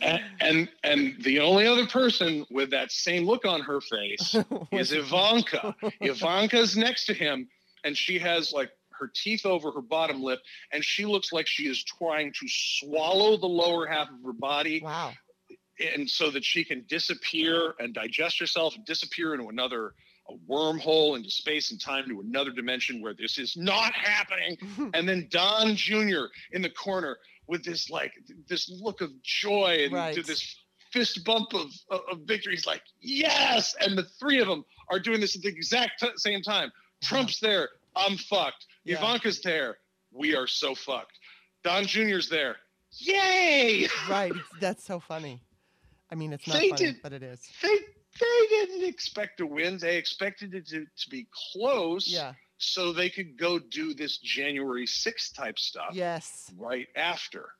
and, and and the only other person with that same look on her face is Ivanka. Ivanka's next to him, and she has like her teeth over her bottom lip, and she looks like she is trying to swallow the lower half of her body, wow. And so that she can disappear and digest herself and disappear into another a wormhole into space and time to another dimension where this is not happening. And then Don Jr. in the corner with this like this look of joy and Right. this fist bump of, of, victory. He's like, yes! And the three of them are doing this at the exact t- same time. Uh-huh. Trump's there, I'm fucked. Yeah. Ivanka's there, we are so fucked. Don Jr.'s there. Yay! Right. That's so funny. I mean, it's not They funny, did- but it is. They they didn't expect to win. They expected it to, to be close Yeah. so they could go do this January 6th type stuff Yes. right after.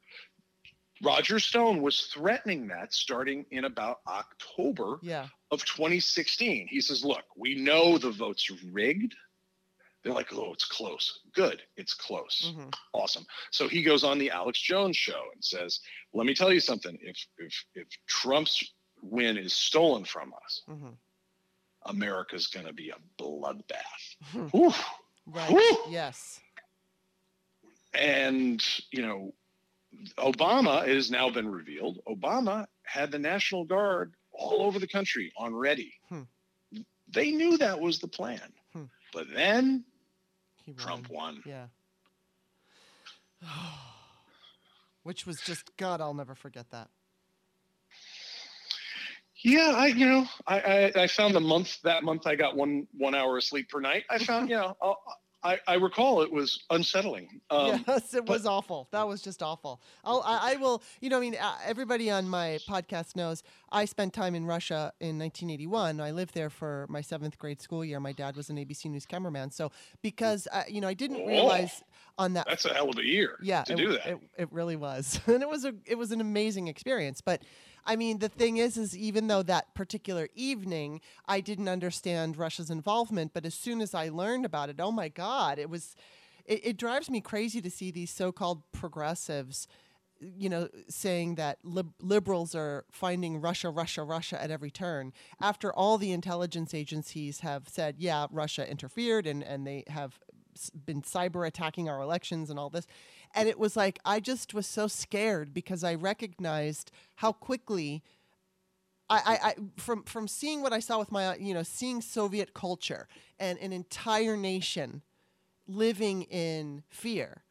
Roger Stone was threatening that starting in about October Yeah. of 2016. He says, Look, we know the votes rigged. They're like, Oh, it's close. Good. It's close. hmm Awesome. So he goes on the Alex Jones show and says, Let me tell you something. If if if Trump's win is stolen from us, hmm America's gonna be a bloodbath. Hmm. Whew. Right. Yes. And you know, Obama it has now been revealed. Obama had the National Guard all over the country on ready. Hmm. They knew that was the plan. Hmm. But then He won. Trump won. Yeah. Which was just God. I'll never forget that. Yeah, I you know I, I I found the month that month I got one one hour of sleep per night. I found you know I'll, I I recall it was unsettling. Um, yes, it but- was awful. That was just awful. I'll, I, I will, you know, I mean, uh, everybody on my podcast knows I spent time in Russia in 1981. I lived there for my seventh grade school year. My dad was an ABC News cameraman. So because, uh, you know, I didn't Oh, realize on that That's a hell of a year yeah to it, do that. It, it really was and it was a it was an amazing experience but i mean the thing is is even though that particular evening i didn't understand russia's involvement but as soon as i learned about it oh my god it was it, it drives me crazy to see these so-called progressives you know, saying that lib- liberals are finding Russia, Russia, Russia at every turn. After all the intelligence agencies have said, yeah, Russia interfered and, and they have been cyber attacking our elections and all this. And it was like, I just was so scared because I recognized how quickly. I, I, I from from seeing what I saw with my you know seeing Soviet culture and an entire nation living in fear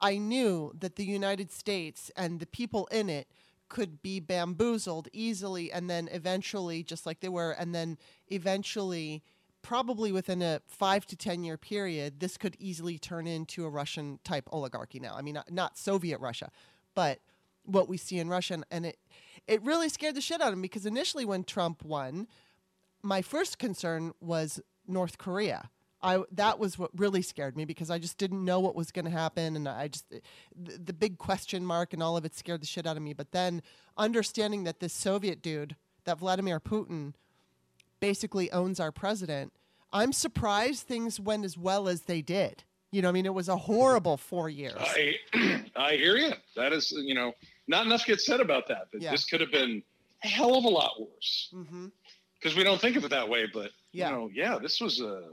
I knew that the United States and the people in it could be bamboozled easily and then eventually, just like they were, and then eventually, probably within a five to 10 year period, this could easily turn into a Russian type oligarchy now. I mean, not, not Soviet Russia, but what we see in Russia. And- it, it really scared the shit out of me because initially, when Trump won, my first concern was North Korea. I that was what really scared me because I just didn't know what was going to happen, and I just the, the big question mark and all of it scared the shit out of me. But then understanding that this Soviet dude, that Vladimir Putin, basically owns our president, I'm surprised things went as well as they did. You know, I mean, it was a horrible four years. I I hear you. That is you know not enough gets said about that. That Yeah. this could have been a hell of a lot worse Mm-hmm. because we don't think of it that way. But Yeah. you know, yeah, this was a.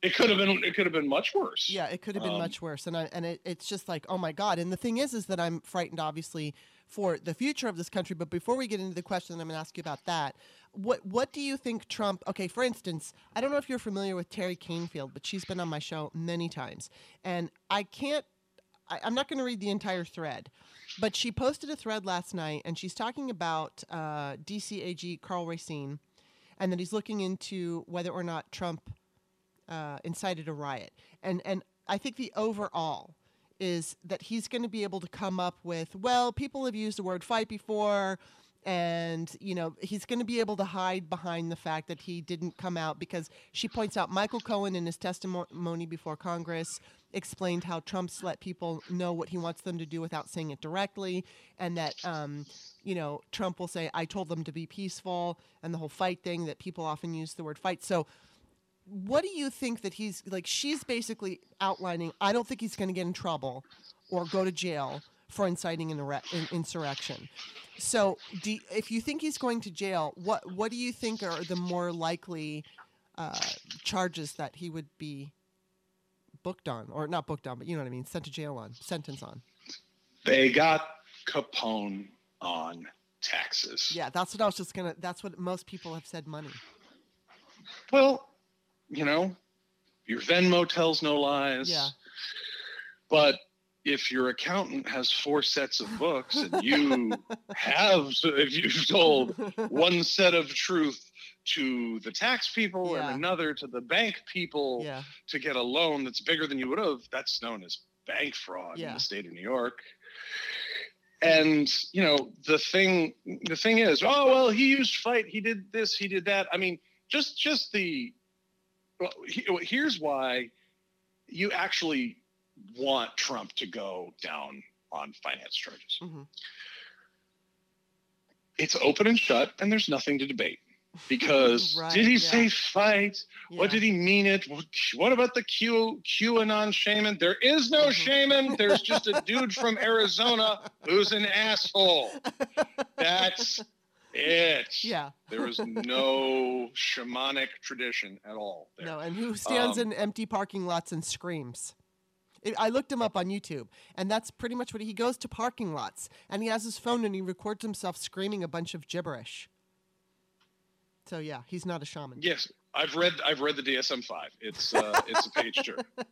It could have been. It could have been much worse. Yeah, it could have been Um, much worse, and I, and it, it's just like, oh my god. And the thing is, is that I'm frightened, obviously, for the future of this country. But before we get into the question, I'm going to ask you about that. What what do you think Trump? Okay, for instance, I don't know if you're familiar with Teri Kanefield, but she's been on my show many times, and I can't. I, I'm not going to read the entire thread, but she posted a thread last night, and she's talking about uh, DC AG Karl Racine, and that he's looking into whether or not Trump uh, incited a riot. And and I think the overall is that he's going to be able to come up with well, people have used the word fight before. And you know he's going to be able to hide behind the fact that he didn't come out because she points out Michael Cohen in his testimony before Congress explained how Trump's let people know what he wants them to do without saying it directly, and that um, you know Trump will say I told them to be peaceful, and the whole fight thing that people often use the word fight. So what do you think that he's like she's basically outlining i don't think he's going to get in trouble or go to jail for inciting an in, insurrection. So do, if you think he's going to jail what what do you think are the more likely uh, charges that he would be booked on? Or not booked on but you know what i mean sent to jail on sentence on? They got Capone on taxes. yeah that's what i was just gonna that's what most people have said money. Well, you know, your Venmo tells no lies. Yeah. But if your accountant has four sets of books and you have, if you've told one set of truth to the tax people Yeah. and another to the bank people Yeah. to get a loan that's bigger than you would have. That's known as bank fraud in the state of New York. And you know the thing, the thing is, oh well, he used fight, he did this, he did that. I mean, just just the. Well, here's why you actually want Trump to go down on finance charges. Mhm. It's open and shut, and there's nothing to debate. Because Right, did he yeah. say fight? What did he mean it? What, about the Q QAnon shaman? There is no Mhm. shaman. There's just a dude from Arizona who's an asshole. That's it. Yeah. There is no shamanic tradition at all. There. No, and who stands Um, in empty parking lots and screams? I- I looked him up on YouTube, and that's pretty much what he, he goes to parking lots and he has his phone and he records himself screaming a bunch of gibberish. So yeah, he's not a shaman. Yes, I've read I've read the DSM five. It's uh, it's a page turn.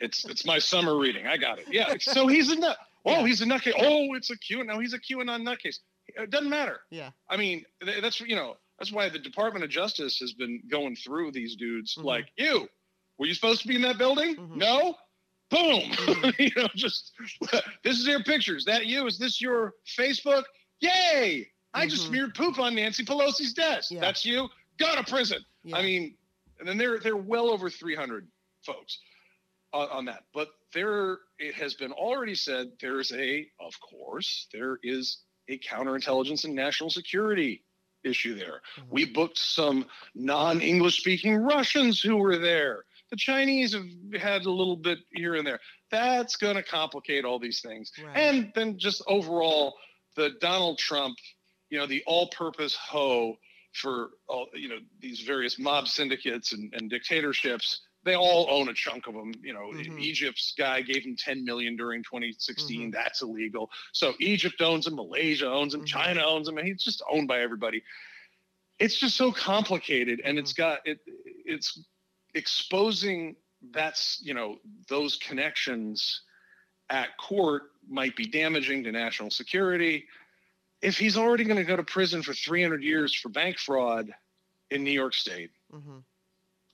It's it's my summer reading. I got it. Yeah. So he's a nut. Oh, Yeah. he's a nutcase. Oh, it's a Q. No, he's a QAnon nutcase. It doesn't matter. Yeah. I mean, that's you know that's why the Department of Justice has been going through these dudes. Mhm. Like you, were you supposed to be in that building? Mhm. No. Boom. Mhm. you know, just this is your pictures. That you? Is this your Facebook? Yay! I just Mhm. smeared poop on Nancy Pelosi's desk. Yeah. That's you. Go to prison. Yeah. I mean, and then there there are well over 300 folks on, on that. But there, it has been already said there's a, of course, there is a counterintelligence and national security issue there. Mhm. We booked some non-English speaking Russians who were there. The Chinese have had a little bit here and there. That's going to complicate all these things. Right. And then just overall, the Donald Trump, you know, the all-purpose hoe for all, you know, these various mob syndicates and, and dictatorships. They all own a chunk of them. You know, Mhm. Egypt's guy gave him 10 million during 2016. Mhm. That's illegal. So Egypt owns him, Malaysia owns him, Mhm. China owns him, and he's just owned by everybody. It's just so complicated, and it's Mm-hmm. got it. It's exposing that's you know those connections at court might be damaging to national security. If he's already going to go to prison for 300 years for bank fraud in New York State, Mhm.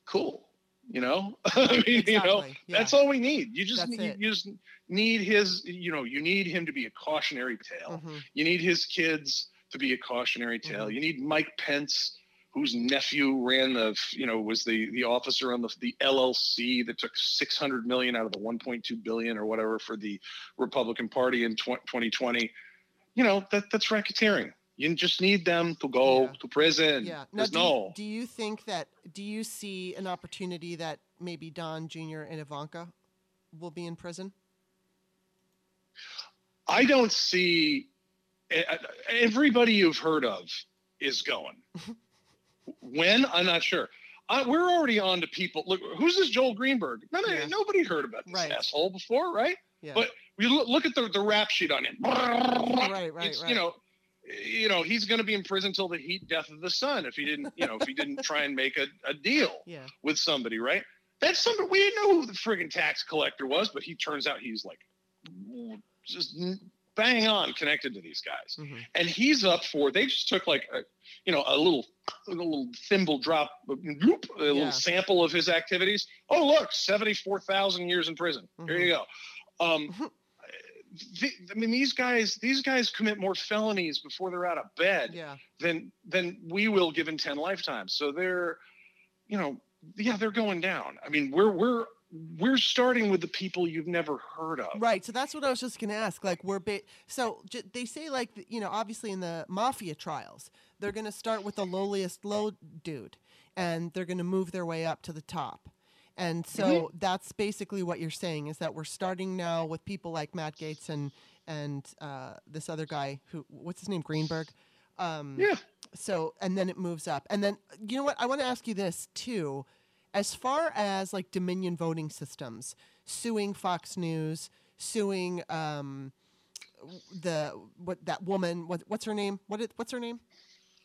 cool. You know, I mean, you know, yeah. that's all we need. You just need, you just need his. You know, you need him to be a cautionary tale. Mhm. You need his kids to be a cautionary tale. Mhm. You need Mike Pence, whose nephew ran the, you know, was the the officer on the the LLC that took 600 million out of the 1.2 billion or whatever for the Republican Party in tw- 2020. You know, that that's racketeering. You just need them to go Yeah. to prison. Yeah. Now, do, no. you, do you think that? Do you see an opportunity that maybe Don Jr. and Ivanka will be in prison? I don't see everybody you've heard of is going. when I'm not sure. Uh, we're already on to people. Look, who's this Joel Greenberg? None Yeah. Nobody heard about this Right. asshole before, right? Yeah. But we look, look at the the rap sheet on him. Right, right, It's, right. You know, you know he's going to be in prison till the heat death of the sun if he didn't, you know, if he didn't try and make a, a deal yeah. with somebody, right? That's somebody we didn't know who the friggin' tax collector was, but he turns out he's like just bang on connected to these guys Mhm. and he's up for they just took like a you know a little a little thimble drop a Yeah. little sample of his activities oh look 74,000 years in prison here you go um The, i mean these guys these guys commit more felonies before they're out of bed Yeah. than than we will given 10 lifetimes so they're you know yeah they're going down i mean we're we're we're starting with the people you've never heard of Right. So that's what I was just going to ask. Like, we're ba- so j- they say like you know obviously in the mafia trials they're going to start with the lowliest low dude, and they're going to move their way up to the top. And so Mm-hmm. that's basically what you're saying is that we're starting now with people like Matt Gaetz and and uh, this other guy who what's his name? Greenberg. Um, yeah. so and then it moves up. And then you know what? I want to ask you this too. As far as like dominion voting systems suing fox news suing um the what that woman what what's her name? What it, what's her name?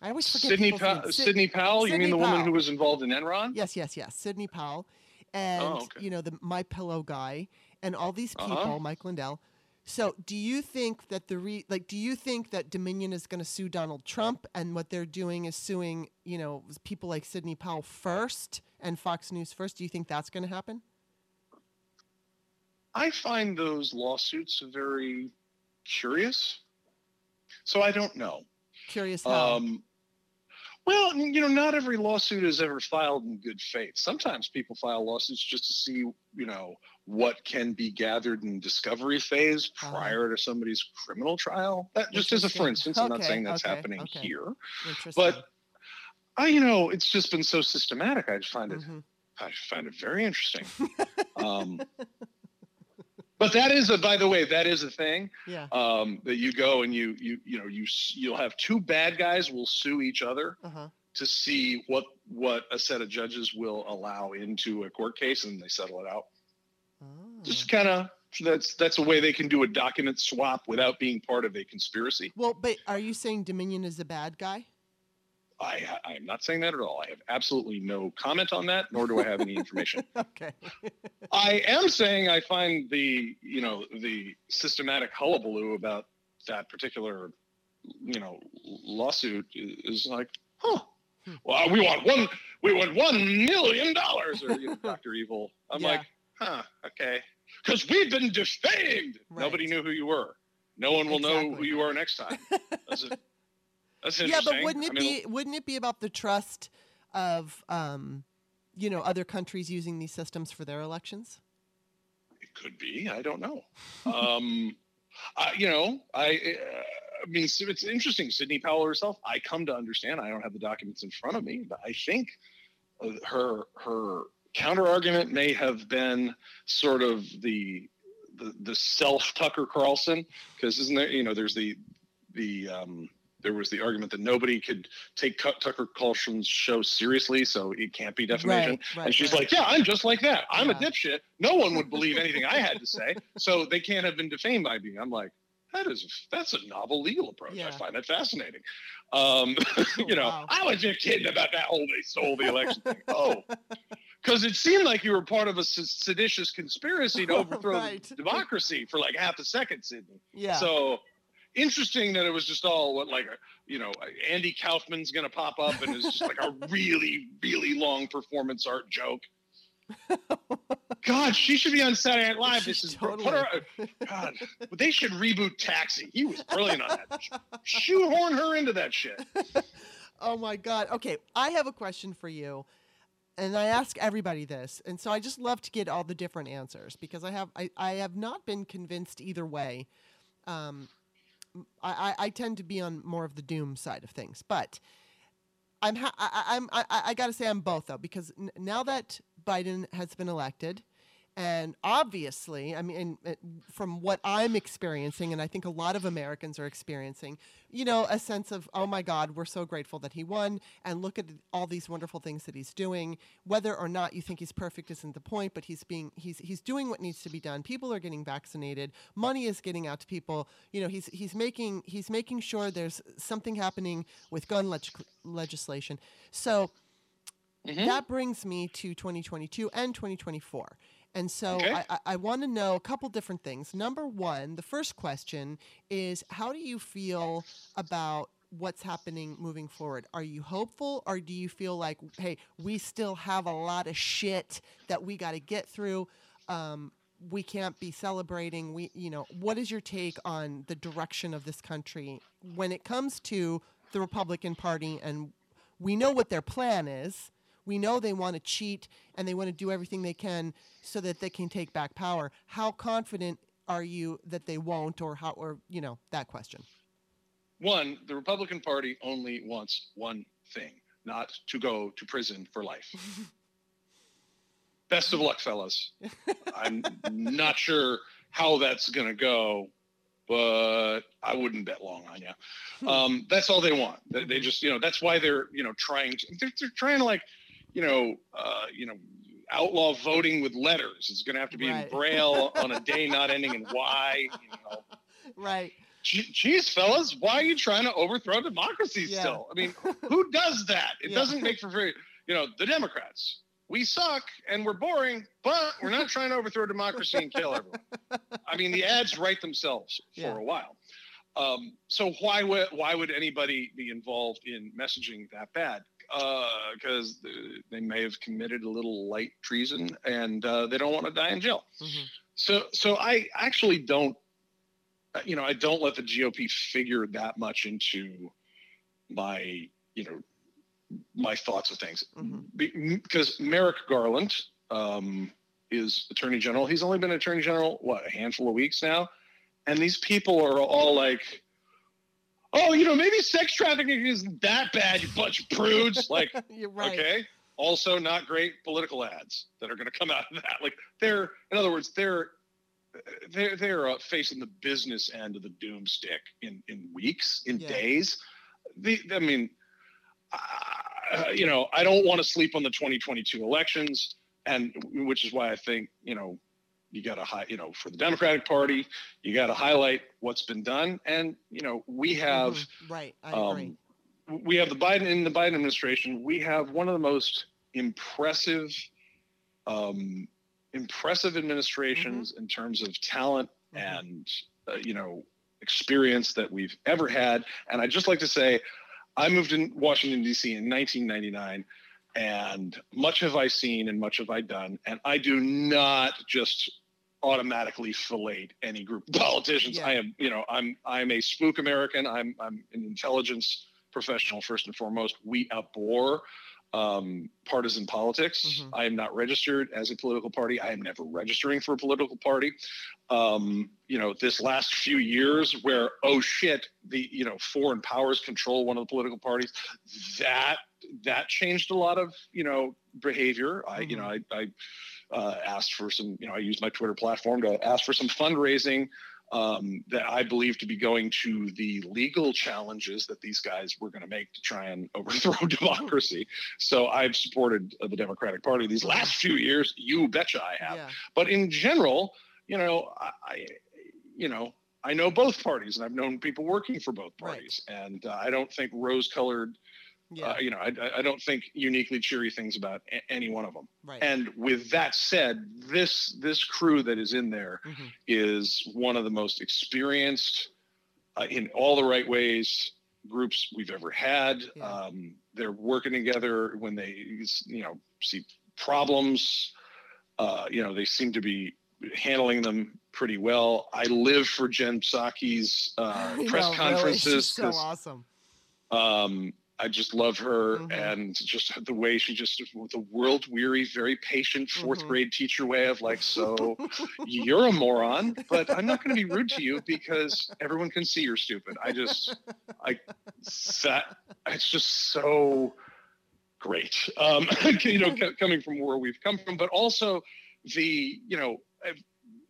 I always forget Sidney, pa- Sidney Powell. you Sidney mean the woman who was involved in Enron? yes yes yes. Sidney powell and Oh, okay. you know the my pillow guy and all these people Uh-huh. mike lindell So, do you think that the re like do you think that Dominion is going to sue Donald Trump and what they're doing is suing, you know, people like Sidney Powell first and Fox News first? Do you think that's going to happen? I find those lawsuits very curious. So I don't know. Curious how. Um, well, you know, not every lawsuit is ever filed in good faith. Sometimes people file lawsuits just to see, you know, what can be gathered in discovery phase Uh-huh. prior to somebody's criminal trial. That just as a for instance, I'm not saying that's okay, happening okay. here, but I, you know, it's just been so systematic. I just find it, Mhm. I find it very interesting. um, but that is a, by the way, that is a thing yeah. um, that you go and you you you know you you'll have two bad guys will sue each other Uh huh. to see what what a set of judges will allow into a court case and they settle it out Oh. just kind of that's that's a way they can do a document swap without being part of a conspiracy Well, but are you saying Dominion is a bad guy? I i am not saying that at all. I have absolutely no comment on that nor do i have any information. Okay. i am saying i find the you know the systematic hullabaloo about that particular you know lawsuit is, like huh. Hmm. well we want one we want one million dollars or you know, dr evil. I'm Yeah. like huh okay. Because we've been defamed. Nobody knew who you were. No one will know who you are next time that's, that's yeah, but wouldn't it I mean, be wouldn't it be about the trust of um, you know other countries using these systems for their elections? It could be. I don't know. um, I, you know, I, uh, I mean, it's interesting. Sidney Powell herself. I come to understand. I don't have the documents in front of me, but I think uh, her her counter argument may have been sort of the the, the self Tucker Carlson because isn't there? You know, there's the the um, there was the argument that nobody could take Tucker Carlson's show seriously, so it can't be defamation. Right, right. And she's right. like, "Yeah, I'm just like that. I'm Yeah. a dipshit. No one would believe anything I had to say, so they can't have been defamed by me." I'm like, "That is that's a novel legal approach. Yeah. I find that fascinating." Um, you know, Wow. I was just kidding about that whole they stole the election thing. Oh, because it seemed like you were part of a seditious conspiracy to overthrow Right. democracy for like half a second, Sidney. yeah. So interesting that it was just all what like a, you know uh, Andy Kaufman's gonna pop up and it's just like a really really long performance art joke. God, she should be on Saturday Night Live. This is put her. Uh, god, they should reboot Taxi. He was brilliant on that. Shoehorn her into that shit. oh my god. Okay, I have a question for you. And I ask everybody this, and so I just love to get all the different answers because I have I, I have not been convinced either way. Um, I, I, tend to be on more of the doom side of things, but I'm ha- I, I'm I, I got to say I'm both though because n- now that Biden has been elected, and obviously, I mean, from what I'm experiencing, and I think a lot of Americans are experiencing, you know, a sense of, oh my God, we're so grateful that he won, and look at all these wonderful things that he's doing. Whether or not you think he's perfect isn't the point, but he's being he's he's doing what needs to be done. People are getting vaccinated. Money is getting out to people. You know, he's he's making he's making sure there's something happening with gun leg- legislation. So Mhm. that brings me to 2022 and 2024. And so Okay. I, I, I want to know a couple different things. Number one, the first question is how do you feel about what's happening moving forward? Are you hopeful or do you feel like, hey, we still have a lot of shit that we got to get through? Um, we can't be celebrating. We, you know, what is your take on the direction of this country when it comes to the Republican Party? And we know what their plan is. We know they want to cheat and they want to do everything they can so that they can take back power. How confident are you that they won't, or how, or you know, that question? One, the Republican Party only wants one thing: not to go to prison for life. Best of luck, fellas. I'm not sure how that's going to go, but I wouldn't bet long on you. Um, that's all they want. They, they just, you know, that's why they're, you know, trying. To, they're, they're trying to like, you know, uh, you know, outlaw voting with letters. It's going to have to be Right. in braille on a day not ending in Y. You know, Right. Jeez, fellas, why are you trying to overthrow democracy Yeah. still? I mean, who does that? It Yeah. doesn't make for very, you know, the Democrats. we suck and we're boring, but we're not trying to overthrow democracy and kill everyone. I mean, the ads write themselves for Yeah. a while. Um, so why would why would anybody be involved in messaging that bad? Because they may have committed a little light treason and uh, they don't want to die in jail. Mhm. So so I actually don't, uh, you know, I don't let the GOP figure that much into my you know my thoughts of things Mhm. Because Merrick Garland um, is Attorney General. He's only been Attorney General what a handful of weeks now, and these people are all like, "Oh, you know, maybe sex trafficking isn't that bad, you bunch of prudes." like, You're right. okay, also not great political ads that are going to come out of that. Like, they're in other words, they're they're they're uh, facing the business end of the doomstick in in weeks, in Yeah. days. The I mean, uh, you know, I don't want to sleep on the 2022 elections, and which is why I think you know you got to high, you know, for the Democratic Party, you got to highlight what's been done, and you know, we have Mhm. Right. I agree. um, we have the Biden in the Biden administration. We have one of the most impressive, um, impressive administrations in terms of talent Mhm. and uh, you know experience that we've ever had. And I'd just like to say, I moved in Washington D.C. in 1999, and much have I seen and much have I done. And I do not just automatically fillet any group of politicians. Yeah. I am, you know, I'm I'm a spook American. I'm I'm an intelligence professional first and foremost. We abhor um, partisan politics. Mhm. I am not registered as a political party. I am never registering for a political party. Um, you know, this last few years where oh shit, the you know foreign powers control one of the political parties, that that changed a lot of you know behavior. I you know I, I uh, asked for some you know I used my Twitter platform to ask for some fundraising um, that I believe to be going to the legal challenges that these guys were going to make to try and overthrow democracy. So I've supported uh, the Democratic Party these last few years. You betcha I have. Yeah. But in general, you know, I, I you know, I know both parties, and I've known people working for both Right. parties, and uh, I don't think rose-colored, Yeah. uh, you know, I, I- don't think uniquely cheery things about a- any one of them. right. And with that said, this this crew that is in there Mhm. is one of the most experienced uh, in all the right ways groups we've ever had. Yeah. Um, they're working together when they you know see problems. Uh, you know they seem to be handling them pretty well. I live for Jen Psaki's uh, press know, really, conferences. she's so awesome. um, I just love her Mhm. and just the way she just the world weary, very patient 4th Mhm. grade teacher way of like, so you're a moron, but I'm not going to be rude to you because everyone can see you're stupid. I just, I, that, it's just so great. Um, you know, co- coming from where we've come from, but also the, you know,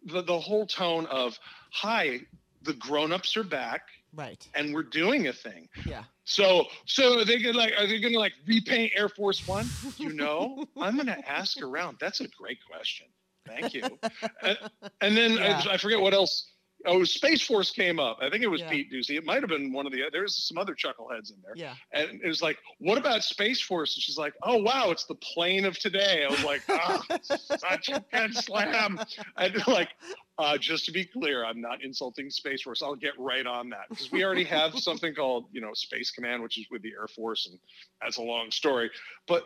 the, the whole tone of, hi, the grown-ups are back Right. and we're doing a thing. Yeah. So, so are they gonna like, are they gonna like repaint Air Force One? You know, I'm gonna ask around. That's a great question. Thank you. and, and then Yeah. I, I forget what else. Oh, Space Force came up. I think it was Yeah. Pete Doocy. It might have been one of the. There's some other chuckleheads in there. Yeah. And it was like, what about Space Force? And she's like, oh wow, it's the plane of today. I was like, ah, such a good slam. And like, uh, just to be clear, I'm not insulting Space Force. I'll get right on that because we already have something called, you know, Space Command, which is with the Air Force, and that's a long story. But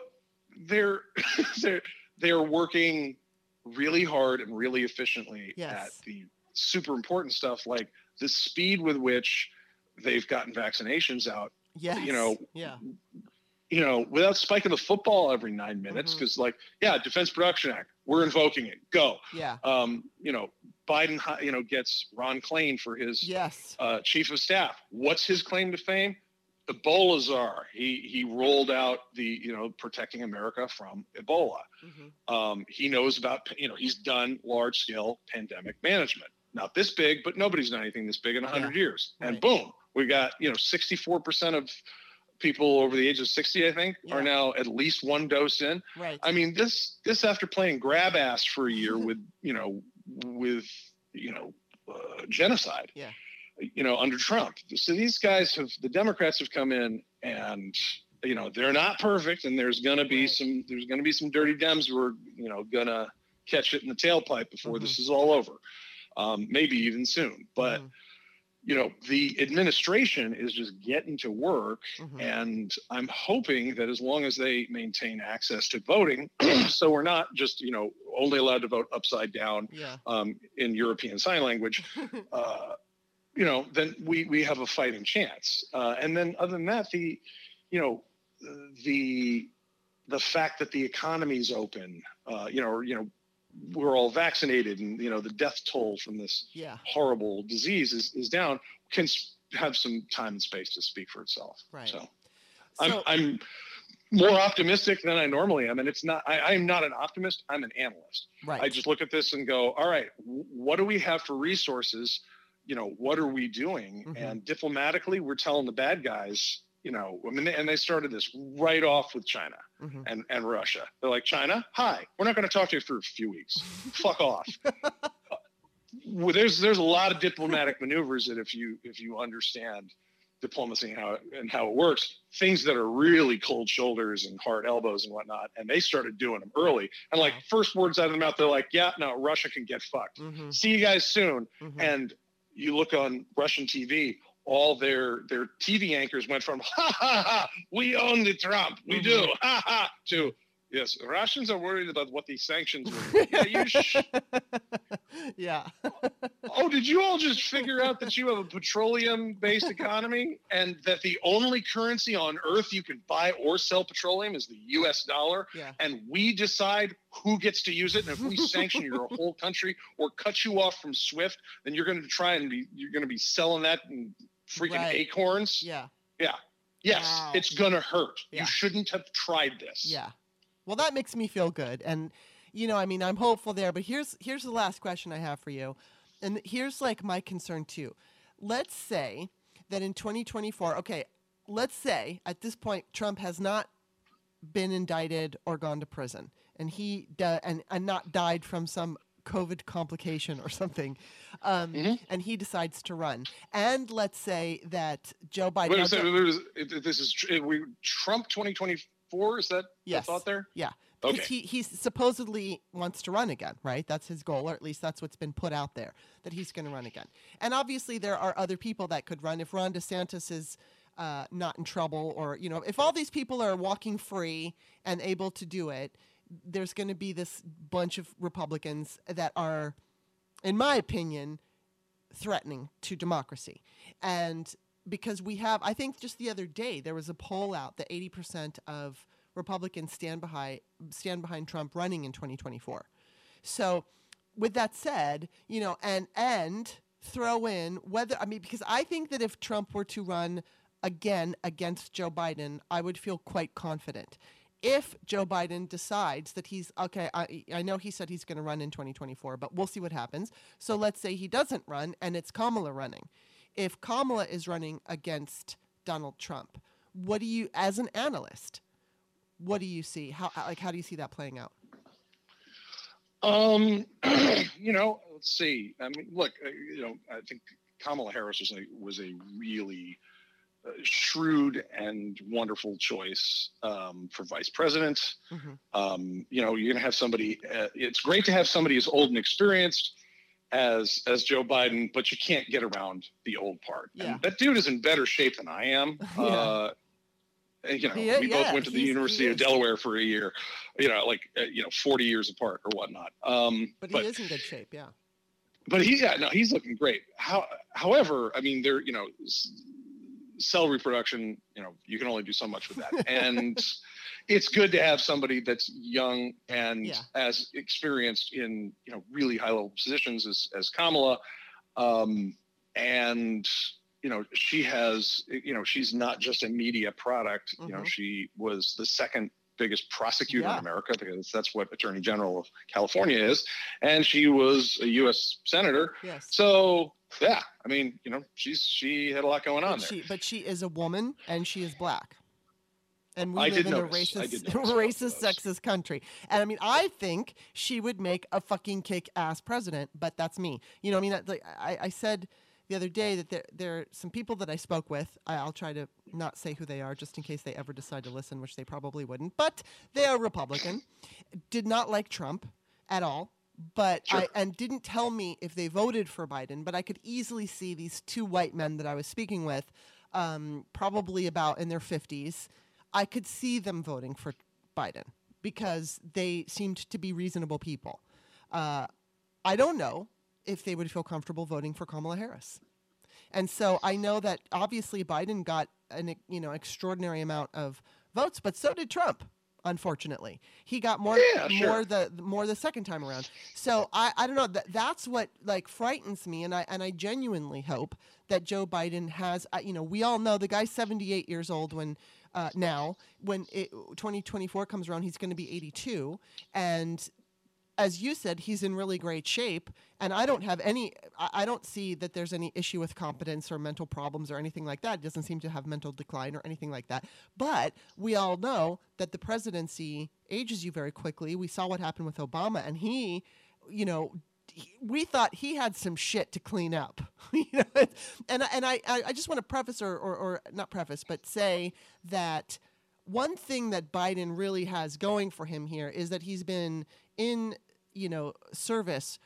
they're they're they're working really hard and really efficiently Yes. at the super important stuff, like the speed with which they've gotten vaccinations out Yes. know, Yeah. you know, without spiking the football every nine minutes, because like, yeah, Defense Production Act, we're invoking it. Go. Yeah. Um, you know, Biden, you know, gets Ron Klain for his Yes. uh, chief of staff. What's his claim to fame? Ebola czar. He he rolled out the you know protecting America from Ebola. Mhm. Um, he knows about you know he's done large scale pandemic management. Not this big, but nobody's done anything this big in hundred years. And boom, we got you know sixty four percent of people over the age of sixty, I think, Yeah. are now at least one dose in. Right. I mean, this this after playing grab ass for a year with you know with you know uh, genocide. Yeah. You know, under Trump. So these guys have the Democrats have come in and you know they're not perfect, and there's gonna be Right. some there's gonna be some dirty Dems who are you know gonna catch it in the tailpipe before this Mhm. is all over, um, maybe even soon. But Mhm, you know the administration is just getting to work mhm. and i'm hoping that as long as they maintain access to voting so we're not just you know only allowed to vote upside down yeah. um, in european sign language uh, you know then we we have a fighting chance uh, and then other than that the you know the the fact that the economy's open uh, you know or, you know we're all vaccinated and you know the death toll from this yeah. horrible disease is, is down can have some time and space to speak for itself. Right. So, I'm, I'm more optimistic than I normally am. And it's not, I, I'm not an optimist. I'm an analyst. right. I just look at this and go, all right, what do we have for resources? You know, what are we doing? Mhm. And diplomatically, we're telling the bad guys, you know, I mean, and they started this right off with China Mhm. and, and Russia. They're like, China, hi, we're not going to talk to you for a few weeks. Fuck off. well, there's there's a lot of diplomatic maneuvers that if you if you understand diplomacy and how it, and how it works, things that are really cold shoulders and hard elbows and whatnot, and they started doing them early. And like first words out of their mouth, they're like, "Yeah, no, Russia can get fucked. Mhm, See you guys soon." mhm. And you look on Russian TV, all their their TV anchors went from "Ha ha ha, we own the Trump, we do," mm-hmm. ha ha, to Yes, Russians are worried about what these sanctions will. do." yeah, you. Sh- yeah. oh, did you all just figure out that you have a petroleum-based economy and that the only currency on Earth you can buy or sell petroleum is the U.S. dollar? yeah. and we decide who gets to use it. And if we sanction your whole country or cut you off from SWIFT, then you're going to try and be you're going to be selling that in freaking Right. acorns. Yeah. Yeah. Yes, Wow. it's going to hurt. Yeah. You shouldn't have tried this. Yeah. Well, that makes me feel good, and you know, I mean, I'm hopeful there. But here's here's the last question I have for you, and here's like my concern too. Let's say that in 2024, okay, let's say at this point Trump has not been indicted or gone to prison, and he di- and and not died from some COVID complication or something, um, Mhm. and he decides to run. And let's say that Joe Biden. Wait now a second, Joe- wait a second, it- it- this is we Trump 2024. Is that Yes. the thought there? Yeah. because Okay. he he supposedly wants to run again, right? That's his goal, or at least that's what's been put out there that he's going to run again. And obviously, there are other people that could run if Ron DeSantis is uh, not in trouble, or you know, if all these people are walking free and able to do it, there's going to be this bunch of Republicans that are, in my opinion, threatening to democracy, and because we have, I think just the other day there was a poll out that 80% of Republicans stand behind stand behind Trump running in 2024. So, with that said, you know, and and throw in whether I mean because I think that if Trump were to run again against Joe Biden, I would feel quite confident. If Joe Biden decides that he's okay, I, I know he said he's going to run in 2024, but we'll see what happens. So let's say he doesn't run and it's Kamala running. If Kamala is running against Donald Trump, what do you, as an analyst, what do you see? How like how do you see that playing out? Um, you know, let's see. I mean, look, uh, you know, I think Kamala Harris was a was a really shrewd and wonderful choice um, for vice president. Mhm. Um, you know, you're gonna have somebody. Uh, it's great to have somebody as old and experienced as as Joe Biden, but you can't get around the old part. Yeah. And that dude is in better shape than I am. Yeah. Uh, you know, is- we both yeah, went to the he's- University of. Delaware for a year. You know, like uh, you know, 40 years apart or whatnot. Um, But he is in good shape, yeah. but he yeah no he's looking great how however i mean there you know cell reproduction you know you can only do so much with that and it's good to have somebody that's young and Yeah. as experienced in you know really high level positions as as kamala um and you know she has you know she's not just a media product you know Mhm. she was the second biggest prosecutor Yeah. in america because that's what attorney general of california is and she was a U.S. senator. Yes. So yeah, I mean, you know, she's she had a lot going on But there. she, but she is a woman and she is black. And we I live in notice. a I racist, did notice about racist, sexist country. And I mean, I think she would make a fucking kick ass president, but that's me. You know, I mean, like I, I said the other day that there there are some people that I spoke with. I, I'll try to not say who they are, just in case they ever decide to listen, which they probably wouldn't. But they are Republican. Did not like Trump at all. But Sure. I and didn't tell me if they voted for Biden. But I could easily see these two white men that I was speaking with, um, probably about in their fifties. I could see them voting for Biden because they seemed to be reasonable people. Uh, I don't know if they would feel comfortable voting for Kamala Harris. And so I know that obviously Biden got an you know extraordinary amount of votes, but so did Trump. Unfortunately, he got more Yeah, sure. more the more the second time around. So I, I don't know. That that's what like frightens me, and I and I genuinely hope that Joe Biden has. uh, You know, we all know the guy's seventy eight years old when uh, now when it, 2024 comes around, he's going to be 82, and as you said, he's in really great shape, and I don't have any. I don't see that there's any issue with competence or mental problems or anything like that. He doesn't seem to have mental decline or anything like that. But we all know that the presidency ages you very quickly. We saw what happened with Obama, and he, you know. We thought he had some shit to clean up, you know, and and I I I just want to preface or, or or not preface, but say that one thing that Biden really has going for him here is that he's been in you know service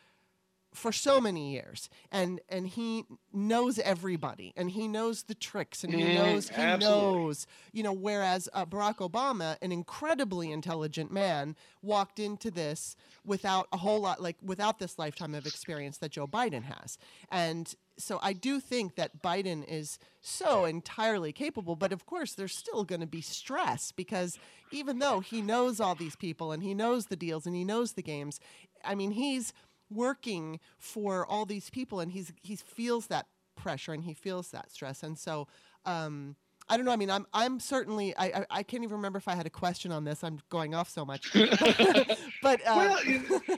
for so many years and and he knows everybody and he knows the tricks and he Mhm, knows he absolutely. knows you know whereas uh, Barack Obama an incredibly intelligent man walked into this without a whole lot like without this lifetime of experience that Joe Biden has and so I do think that Biden is so entirely capable but of course there's still going to be stress because even though he knows all these people and he knows the deals and he knows the games I mean he's working for all these people and he's he feels that pressure and he feels that stress and so um I don't know. I mean, I'm I'm certainly I, I I can't even remember if I had a question on this. I'm going off so much. but uh, well,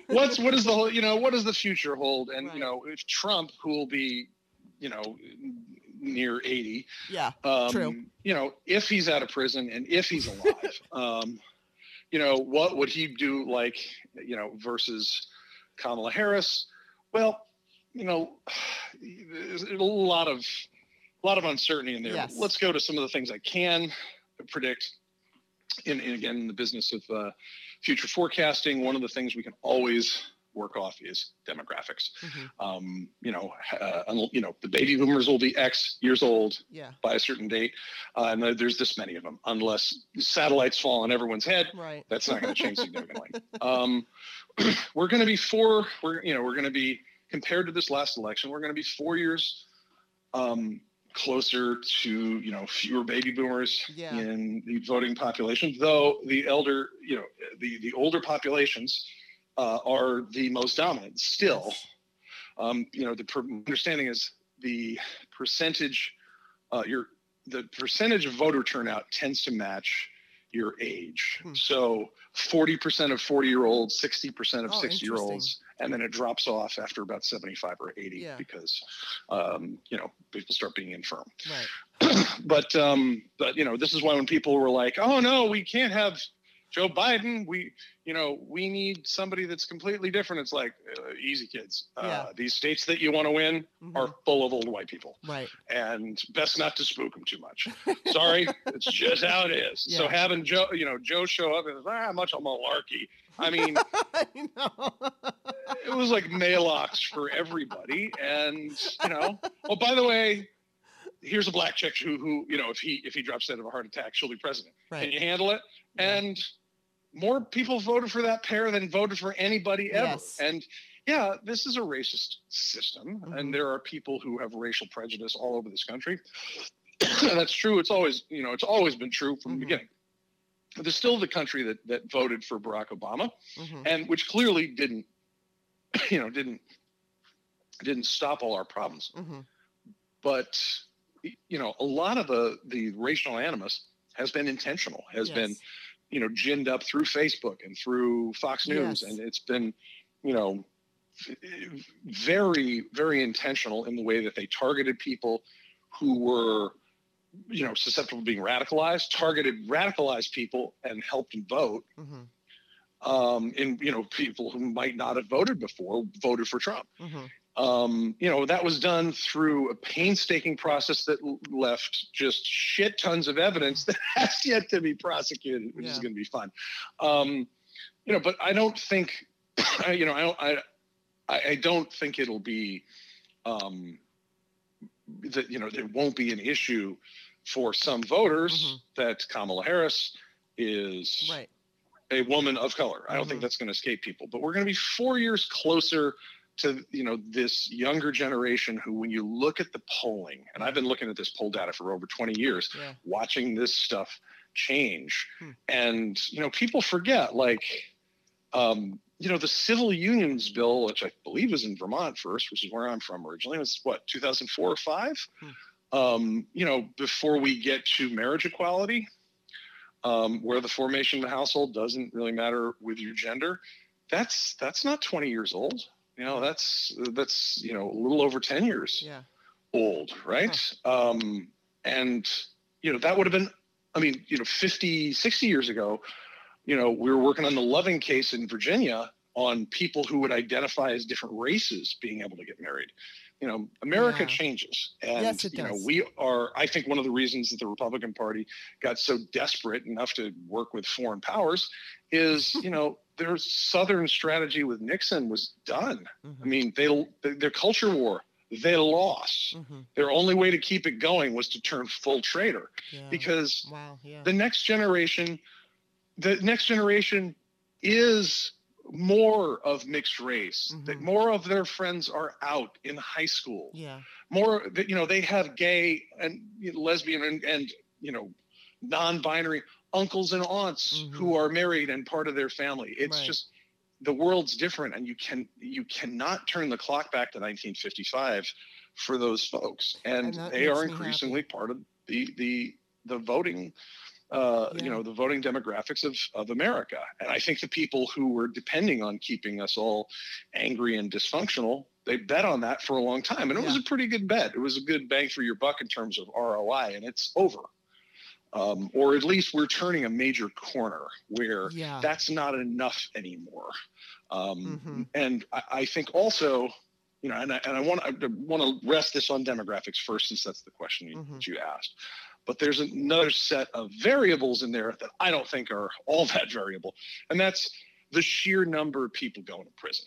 what's what is the whole you know what does the future hold? And Right. you know if Trump, who will be, you know, near eighty, yeah, um, True. You know, if he's out of prison and if he's alive, um, you know, what would he do? Like, you know, versus Kamala Harris? Well, you know, there's a lot of a lot of uncertainty in there. Yes. Let's go to some of the things I can predict. In, in again, in the business of uh, future forecasting, one of the things we can always work off is demographics. Mhm. Um, you know, uh, you know, the baby boomers will be X years old yeah, by a certain date, uh, and there's this many of them. Unless satellites fall on everyone's head, right. that's not going to change significantly. Um, we're going to be four. We're you know we're going to be compared to this last election. We're going to be four years um, closer to you know fewer baby boomers Yeah. in the voting population. Though the elder you know the the older populations uh, are the most dominant still. Um, you know the per- understanding is the percentage uh, your the percentage of voter turnout tends to match your age. Hmm. So 40% of 40 year olds, 60% of Oh, 60 year olds, and then it drops off after about 75 or 80 Yeah. because, um, you know, people start being infirm. Right. but, um, but, you know, this is why when people were like, oh no, we can't have Joe Biden, we, you know, we need somebody that's completely different. It's like, uh, easy kids. Uh, Yeah. These states that you want to win Mhm. are full of old white people right. and best not to spook them too much. Sorry, it's just how it is. So having Joe, you know, Joe show up and ah, much a malarkey. I mean, I know. it was like mail-ox for everybody, and you know. Oh, by the way, here's a black chick who, who, you know, if he if he drops dead of a heart attack, she'll be president. Right. Can you handle it? Yeah. And more people voted for that pair than voted for anybody ever. Yes. And yeah, this is a racist system, Mhm. and there are people who have racial prejudice all over this country. and that's true. It's always, you know, it's always been true from Mhm. the beginning. But there's still the country that that voted for Barack Obama, Mhm. and which clearly didn't, you know, didn't didn't stop all our problems Mhm. but you know a lot of the the racial animus has been intentional has been Yes. You know ginned up through facebook and through fox news Yes. and it's been you know very very intentional in the way that they targeted people who were you know susceptible to being radicalized targeted radicalized people and helped them vote Mhm. um and you know people who might not have voted before voted for trump Mhm. Um, you know, that was done through a painstaking process that left just shit tons of evidence that has yet to be prosecuted, which yeah. is going to be fun. Um, you know, but I don't think, you know, I don't, I, I don't think it'll be, um, that you know, there won't be an issue for some voters mm-hmm. that Kamala Harris is right. a woman of color. I don't mm-hmm. think that's going to escape people. But we're going to be four years closer to you know this younger generation who when you look at the polling and i've been looking at this poll data for over 20 years yeah. watching this stuff change hmm. and you know people forget like um, you know the civil unions bill which i believe was in vermont first which is where i'm from originally was what 2004 or 5 hmm. um, you know before we get to marriage equality um, where the formation of the household doesn't really matter with your gender that's that's not 20 years old you know that's that's you know a little over 10 years yeah. old right? Um, and you know that would have been i mean you know 50 60 years ago you know we were working on the loving case in virginia on people who would identify as different races being able to get married you know america yeah. changes and yes, you know we are i think one of the reasons that the republican party got so desperate enough to work with foreign powers is you know their southern strategy with Nixon was done. Mm-hmm. I mean, they their culture war they lost. Mm-hmm. Their only way to keep it going was to turn full traitor yeah. because wow, yeah. the next generation, the next generation is more of mixed race. Mm-hmm. That more of their friends are out in high school. Yeah, more that you know they have gay and you know, lesbian and, and you know non-binary uncles and aunts mm-hmm. who are married and part of their family. It's right. just the world's different, and you can you cannot turn the clock back to 1955 for those folks, and, and they are increasingly part of the the the voting. Uh, yeah. You know the voting demographics of of America, and I think the people who were depending on keeping us all angry and dysfunctional, they bet on that for a long time, and it yeah. was a pretty good bet. It was a good bang for your buck in terms of ROI, and it's over um, or at least we're turning a major corner where yeah. that's not enough anymore. Um, mm-hmm. And I, I, think also, you know, and I, and I want I want to rest this on demographics first, since that's the question you, mm-hmm. that you asked. But there's another set of variables in there that I don't think are all that variable, and that's the sheer number of people going to prison.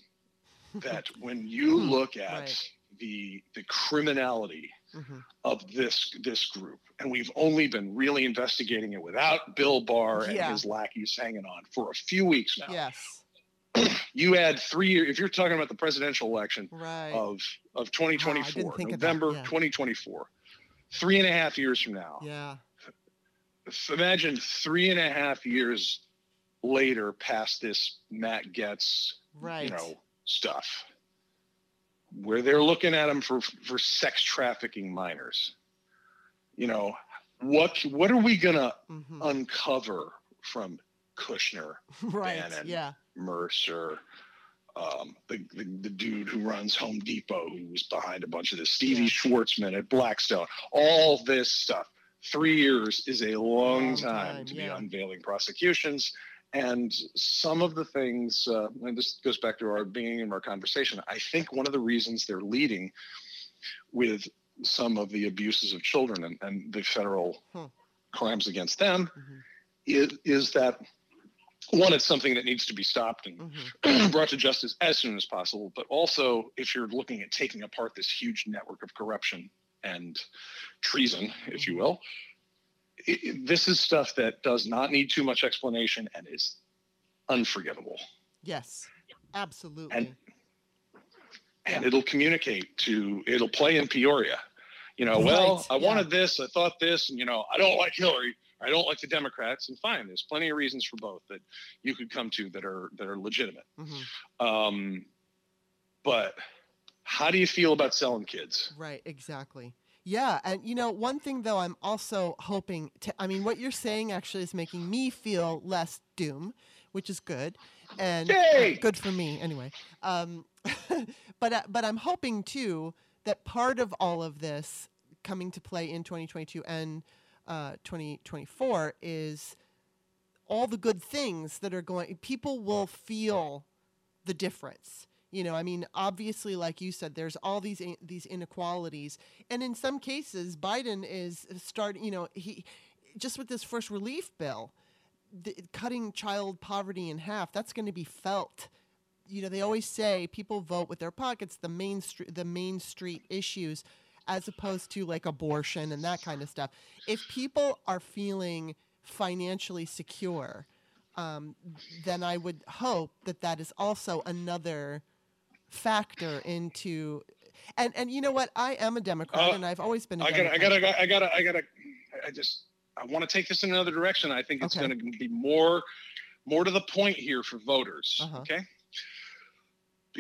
that when you hmm. look at right. the the criminality mm-hmm. of this this group, and we've only been really investigating it without Bill Barr and his lackeys hanging on for a few weeks now. Yes. you add three years if you're talking about the presidential election right. of of 2024, wow, November yeah. 2024, three and a half years from now. Yeah. Imagine three and a half years later, past this Matt Gaetz, right. you know, stuff where they're looking at them for for sex trafficking minors. You know, what what are we gonna mm-hmm. uncover from Kushner, right? Bannon, yeah, Mercer, um, the, the, the dude who runs Home Depot, who was behind a bunch of this, Stevie yeah. Schwarzman at Blackstone, all this stuff. Three years is a long, long time, time, to yeah. be unveiling prosecutions and some of the things, uh, and this goes back to our being in our conversation, I think one of the reasons they're leading with some of the abuses of children and, and the federal hmm. crimes against them mm-hmm. is, is that one, it's something that needs to be stopped and mm-hmm. brought to justice as soon as possible. But also, if you're looking at taking apart this huge network of corruption and treason, if mm-hmm. you will, it, this is stuff that does not need too much explanation and is unforgivable. Yes, absolutely. And and it'll communicate to it'll play in Peoria. You know, right. well, I yeah. wanted this, I thought this, and you know, I don't like Hillary. I don't like the Democrats, and fine. There's plenty of reasons for both that you could come to that are that are legitimate. Mm-hmm. Um, but how do you feel about selling kids? Right, exactly. Yeah, and you know, one thing though, I'm also hoping to. I mean, what you're saying actually is making me feel less doom, which is good, and uh, good for me anyway. Um, but uh, but I'm hoping too that part of all of this coming to play in 2022 and uh, 2024 is all the good things that are going. People will feel the difference You know, I mean, obviously, like you said, there's all these these inequalities, and in some cases, Biden is starting. You know, he just with this first relief bill, the, cutting child poverty in half. That's going to be felt. You know, they always say people vote with their pockets. The main street, the main street issues, as opposed to like abortion and that kind of stuff. If people are feeling financially secure, um, then I would hope that that is also another factor into. And and you know what? I am a Democrat, uh, and I've always been. A I gotta, I gotta, I gotta, I gotta, I just, I want to take this in another direction. I think it's okay. going to be more, more to the point here for voters. Uh-huh. Okay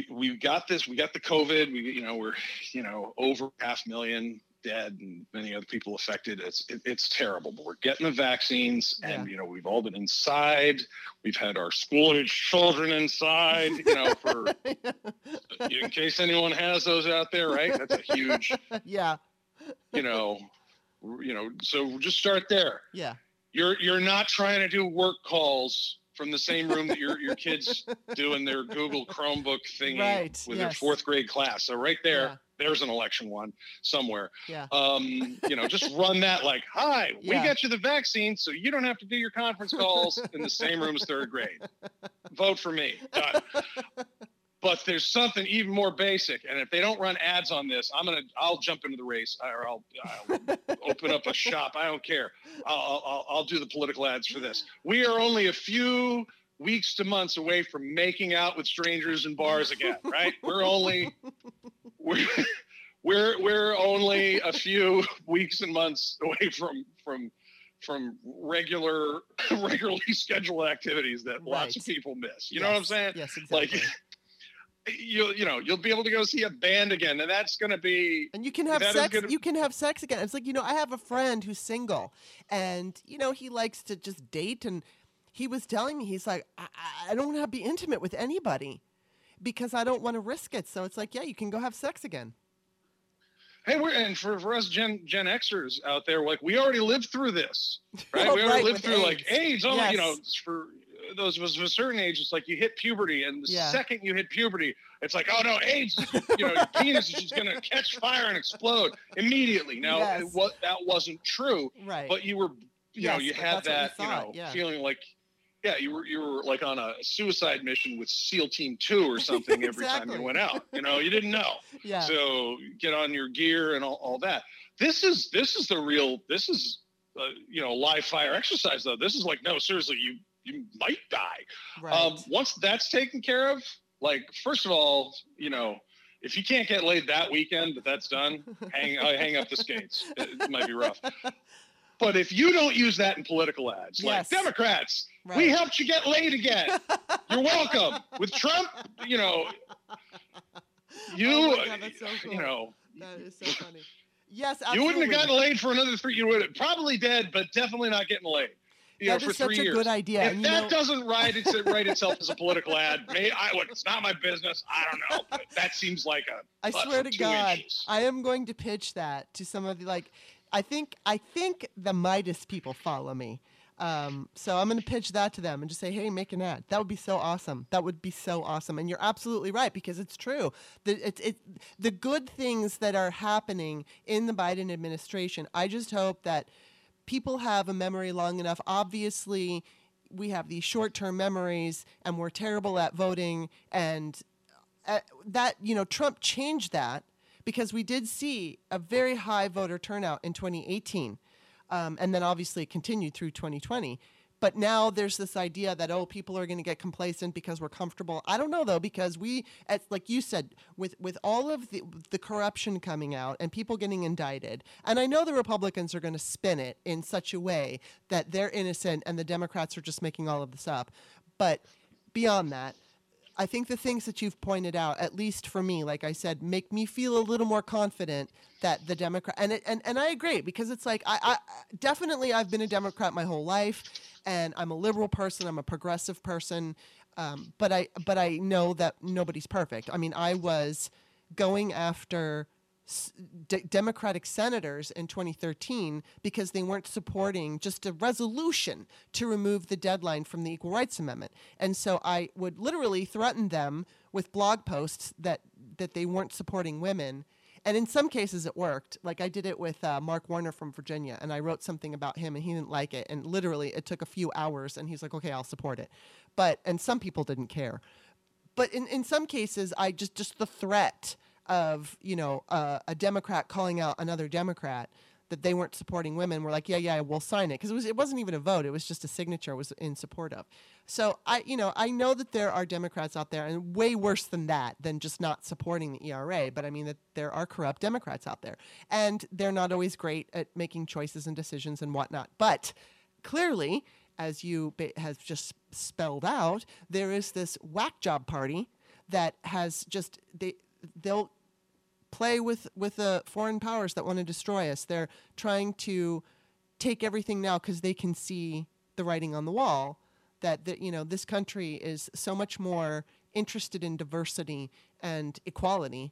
we've got this. We got the COVID. We, you know, we're, you know, over half million dead and many other people affected. It's it, it's terrible. But we're getting the vaccines, yeah. and you know, we've all been inside. We've had our school age children inside. You know, for in case anyone has those out there, right? That's a huge. yeah. You know, you know. So just start there. Yeah. You're you're not trying to do work calls from the same room that your your kids doing their Google Chromebook thingy right, with yes. their fourth grade class. So right there, yeah. there's an election one somewhere. Yeah. Um, you know, just run that like, hi, yeah. we got you the vaccine, so you don't have to do your conference calls in the same room as third grade. Vote for me. Done. But there's something even more basic and if they don't run ads on this i'm gonna i'll jump into the race or i'll, I'll open up a shop i don't care I'll, I'll, I'll do the political ads for this we are only a few weeks to months away from making out with strangers in bars again right we're only we're we're we're only a few weeks and months away from from from regular regularly scheduled activities that right. lots of people miss you yes. know what i'm saying yes exactly. like you you know you'll be able to go see a band again and that's going to be and you can have sex gonna... you can have sex again it's like you know i have a friend who's single and you know he likes to just date and he was telling me he's like i, I don't want to be intimate with anybody because i don't want to risk it so it's like yeah you can go have sex again hey we're and for, for us gen gen xers out there like we already lived through this right oh, we already right, lived through AIDS. like aids oh yes. you know for those of a certain age, it's like you hit puberty, and the yeah. second you hit puberty, it's like, oh no, AIDS, you know, your penis is just gonna catch fire and explode immediately. Now, yes. what that wasn't true, right? But you were, you yes, know, you had that, you, you, know, yeah. feeling like, yeah, you were you were like on a suicide mission with SEAL Team Two or something exactly. every time you went out. You know, you didn't know. yeah. So get on your gear and all, all that. This is this is the real. This is. Uh, you know, live fire exercise though. This is like, no, seriously, you you might die. Right. Um, once that's taken care of, like first of all, you know, if you can't get laid that weekend, but that's done, hang uh, hang up the skates. It, it, might be rough. But if you don't use that in political ads, yes. like Democrats, right. we helped you get laid again. You're welcome. With Trump, you know, you, oh God, so cool. you know, that is so funny. Yes, absolutely. you wouldn't have gotten laid for another three. You would have probably dead, but definitely not getting laid you that know, for such three a years. good idea. If and, that know, doesn't write, it's, write itself as a political ad, may, I, it's not my business. I don't know. But that seems like a. I swear to God, inches. I am going to pitch that to some of the like. I think I think the Meidas people follow me. Um, so I'm going to pitch that to them and just say, hey, make an ad. That would be so awesome. That would be so awesome. And you're absolutely right because it's true. The, it, it, the good things that are happening in the Biden administration, I just hope that people have a memory long enough. Obviously, we have these short term memories and we're terrible at voting. And uh, that, you know, Trump changed that because we did see a very high voter turnout in 2018. Um, and then obviously it continued through 2020. But now there's this idea that oh, people are going to get complacent because we're comfortable. I don't know though, because we, as, like you said, with with all of the the corruption coming out and people getting indicted, and I know the Republicans are going to spin it in such a way that they're innocent and the Democrats are just making all of this up. But beyond that, I think the things that you've pointed out, at least for me, like I said, make me feel a little more confident that the Democrat and it, and and I agree because it's like I, I definitely I've been a Democrat my whole life, and I'm a liberal person. I'm a progressive person, um, but I but I know that nobody's perfect. I mean, I was going after D- Democratic senators in 2013 because they weren't supporting just a resolution to remove the deadline from the Equal Rights Amendment. And so I would literally threaten them with blog posts that, that they weren't supporting women. And in some cases, it worked. Like I did it with uh, Mark Warner from Virginia, and I wrote something about him, and he didn't like it. And literally, it took a few hours, and he's like, "Okay, I'll support it." But and some people didn't care. But in, in some cases, I just just the threat of you know uh, a Democrat calling out another Democrat that they weren't supporting women were like, yeah, yeah, we'll sign it because it was it wasn't even a vote; it was just a signature was in support of. So I, you know, I know that there are Democrats out there, and way worse than that, than just not supporting the ERA. But I mean that there are corrupt Democrats out there, and they're not always great at making choices and decisions and whatnot. But clearly, as you has just spelled out, there is this whack job party that has just they they'll play with with the foreign powers that want to destroy us. They're trying to take everything now because they can see the writing on the wall that that you know this country is so much more interested in diversity and equality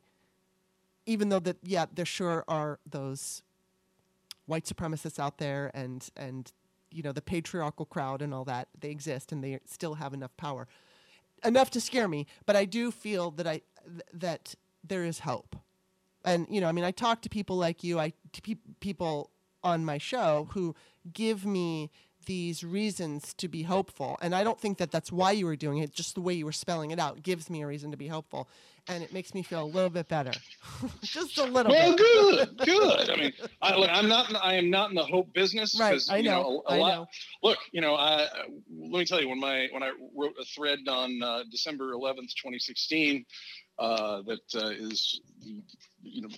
even though that yeah there sure are those white supremacists out there and and you know the patriarchal crowd and all that they exist and they still have enough power enough to scare me but i do feel that i th- that there is hope and you know i mean i talk to people like you i to pe- people on my show who give me these reasons to be hopeful. And i don't think that that's why you were doing it just the way you were spelling it out gives me a reason to be hopeful. And it makes me feel a little bit better. Just a little well, bit. good good. I mean I, look, i'm not i am not in the hope business right i know, know a, a I lot, know. look you know I, let me tell you when my when i wrote a thread on uh, december 11th 2016 uh, that uh, is you know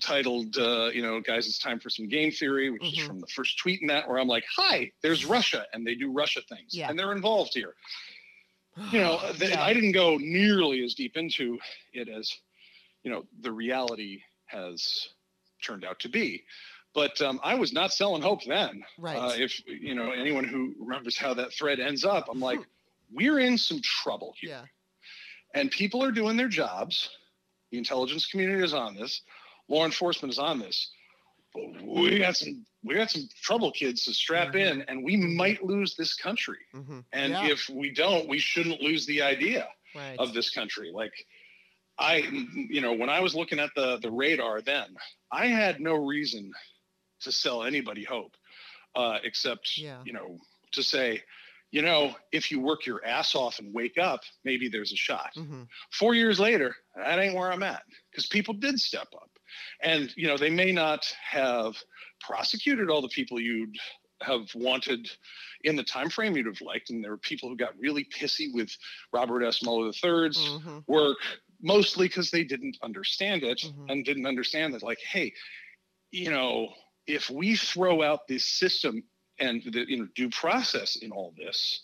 titled uh, you know guys it's time for some game theory which Mhm. is from the first tweet in that where i'm like hi there's russia and they do russia things Yeah. and they're involved here. You know th- Yeah. i didn't go nearly as deep into it as you know the reality has turned out to be. But um, i was not selling hope then. Right. Uh, if you know anyone who remembers how that thread ends up i'm like we're in some trouble here. Yeah and people are doing their jobs. The intelligence community is on this. Law enforcement is on this. But we got some we got some trouble kids to strap Mhm. in, and we might lose this country. mm-hmm. And Yeah. if we don't, we shouldn't lose the idea right of this country. Like I, you know, when I was looking at the the radar then, I had no reason to sell anybody hope, uh, except Yeah. you know to say, you know, if you work your ass off and wake up, maybe there's a shot mm-hmm. four years later, that ain't where I'm at because people did step up. And, you know, they may not have prosecuted all the people you'd have wanted in the time frame you'd have liked. And there were people who got really pissy with Robert S. Mueller III's Mm-hmm. work, mostly because they didn't understand it Mhm. and didn't understand that, like, hey, you know, if we throw out this system and the you know due process in all this,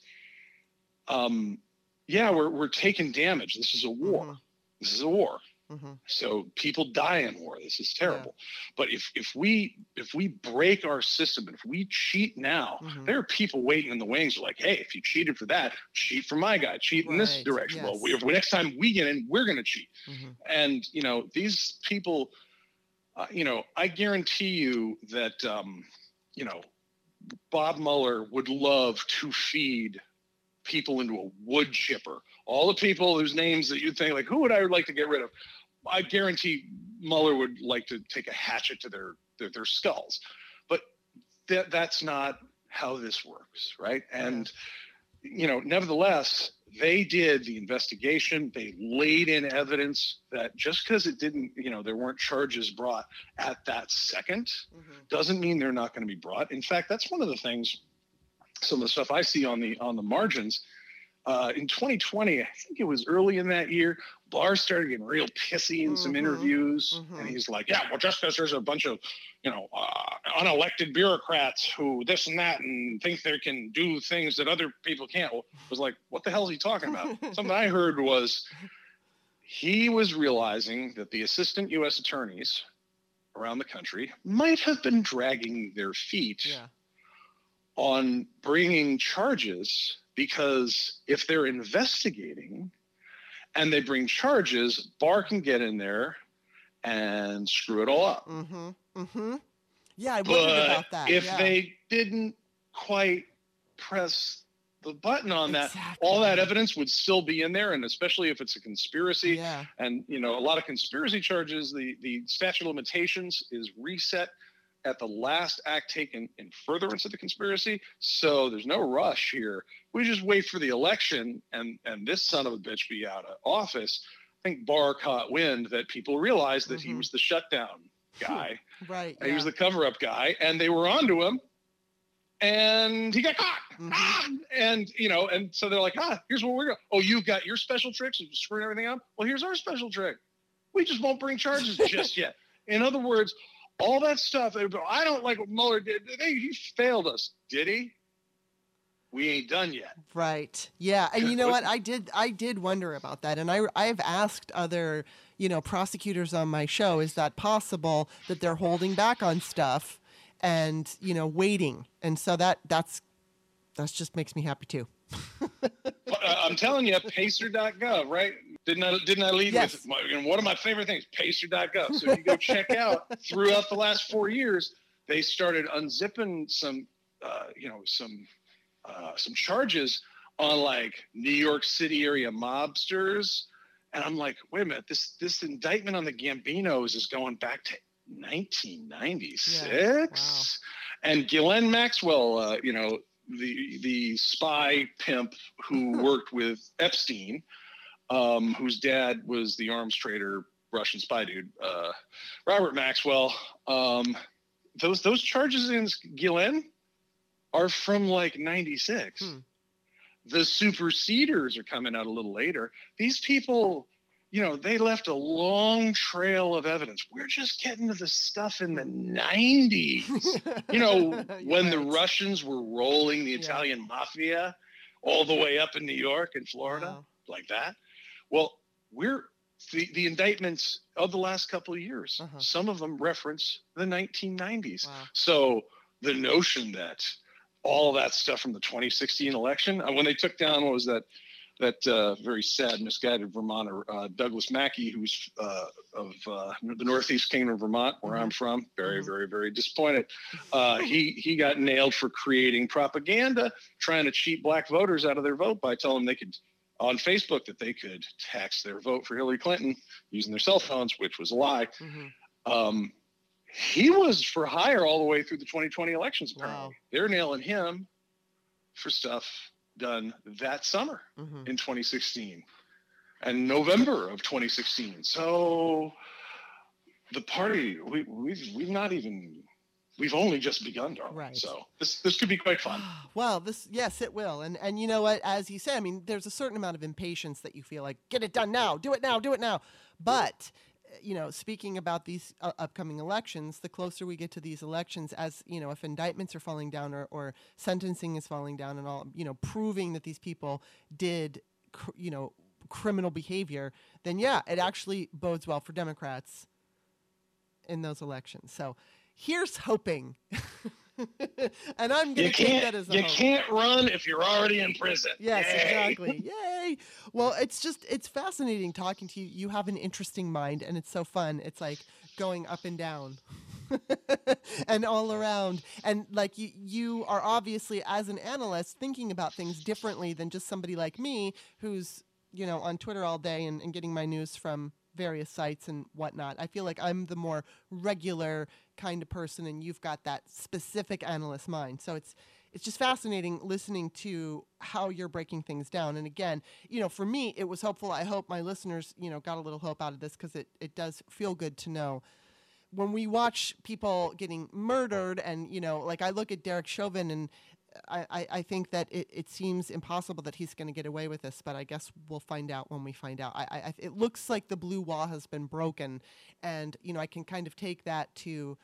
um, yeah, we're we're taking damage. This is a war. This is a war. Mm-hmm. So people die in war. This is terrible. But if if we if we break our system, if we cheat now, Mhm. there are people waiting in the wings like, hey, if you cheated for that, cheat for my guy, cheat in this Right, direction. Well, we, if next time we get in, we're going to cheat. Mm-hmm. And you know these people, uh, you know, I guarantee you that um, you know Bob Mueller would love to feed people into a wood chipper. All the people whose names that you think like, who would I like to get rid of? I guarantee Mueller would like to take a hatchet to their their, their skulls, but that that's not how this works, right? And you know, nevertheless, they did the investigation. They laid in evidence that just because it didn't, you know, there weren't charges brought at that second Mm-hmm. doesn't mean they're not going to be brought. In fact, that's one of the things. Some of the stuff I see on the on the margins. Uh, in 2020, I think it was early in that year, Barr started getting real pissy in some Mhm, interviews, mhm. and he's like, "Yeah, well, just because there's a bunch of, you know, uh, unelected bureaucrats who this and that and think they can do things that other people can't." Well, was like, "What the hell is he talking about?" Something I heard was he was realizing that the assistant U.S. attorneys around the country might have been dragging their feet Yeah. On bringing charges because if they're investigating and they bring charges, Barr can get in there and screw it all up. Mm-hmm. Mm-hmm. Yeah, I wondered But about that. if yeah. they didn't quite press the button on that, all that evidence would still be in there, and especially if it's a conspiracy. Yeah. And you know, a lot of conspiracy charges, the the statute of limitations is reset at the last act taken in furtherance of the conspiracy. So there's no rush here. We just wait for the election and and this son of a bitch be out of office. I think Barr caught wind that people realized that he Mhm. was the shutdown guy. Right. and He was the cover-up guy, and they were onto him, and he got caught. Mhm. Ah! And you know, and so they're like, ah, here's what we're going. Oh, you've got your special tricks of screwing everything up. Well, here's our special trick. We just won't bring charges just yet. In other words, all that stuff. I don't like what Mueller did. They, he failed us. Did he? We ain't done yet. Right. Yeah. And you know What-? I did I did wonder about that. And I I've asked other, you know, prosecutors on my show, is that possible that they're holding back on stuff and, you know, waiting. And so that that's that's just makes me happy too. I'm telling you, pacer.gov, right? Didn't I, didn't I lead Yes. with my, and one of my favorite things, pacer.gov. So if you go check out throughout the last four years, they started unzipping some, uh, you know, some, uh, some charges on like New York City area mobsters. And I'm like, wait a minute, this, this indictment on the Gambinos is going back to 1996. And Ghislaine Maxwell, uh, you know, the the spy pimp who worked with Epstein, um, whose dad was the arms trader, Russian spy dude, uh, Robert Maxwell. Um, those those charges against Ghislaine are from like '96. Hmm. The superseders are coming out a little later. These people, you know, they left a long trail of evidence. We're just getting to the stuff in the '90s you know, when the Russians were rolling the Yeah. Italian mafia all the way up in New York and Florida, Wow. like that. Well, we're the, the indictments of the last couple of years, Uh-huh. some of them reference the 1990s. Wow. So the notion that all that stuff from the 2016 election, uh, when they took down, what was that? That uh, very sad, misguided Vermonter, uh, Douglas Mackey, who's uh, of uh, the Northeast Kingdom of Vermont, where I'm from. Very, Mhm. very, very disappointed. Uh, he he got nailed for creating propaganda, trying to cheat black voters out of their vote by telling them they could on Facebook that they could tax their vote for Hillary Clinton using their cell phones, which was a lie. Mhm. Um, he was for hire all the way through the 2020 elections. Apparently, Wow. they're nailing him for stuff done that summer Mhm. in 2016 and November of 2016. So the party we, we've we've not even we've only just begun, darling. Right. So this this could be quite fun. Well, this yes, it will, and and you know what? As you say, I mean, there's a certain amount of impatience that you feel like get it done now, do it now, do it now. But uh, you know, speaking about these uh, upcoming elections, the closer we get to these elections, as you know, if indictments are falling down or, or sentencing is falling down, and all you know, proving that these people did, cr- you know, criminal behavior, then yeah, it actually bodes well for Democrats in those elections. So here's hoping. and I'm going to take that as a you hope. can't run if you're already in prison. Yes, Yay. exactly. Yay. Well, it's just it's fascinating talking to you. You have an interesting mind and it's so fun. It's like going up and down. and all around and like you you are obviously as an analyst thinking about things differently than just somebody like me who's you know on twitter all day and, and getting my news from various sites and whatnot i feel like i'm the more regular kind of person and you've got that specific analyst mind so it's it's just fascinating listening to how you're breaking things down. And again, you know, for me, it was helpful. I hope my listeners, you know, got a little hope out of this because it, it does feel good to know. When we watch people getting murdered, and, you know, like I look at Derek Chauvin and I, I, think that it, it seems impossible that he's going to get away with this, but I guess we'll find out when we find out. I, I, it looks like the blue wall has been broken. And, you know, I can kind of take that to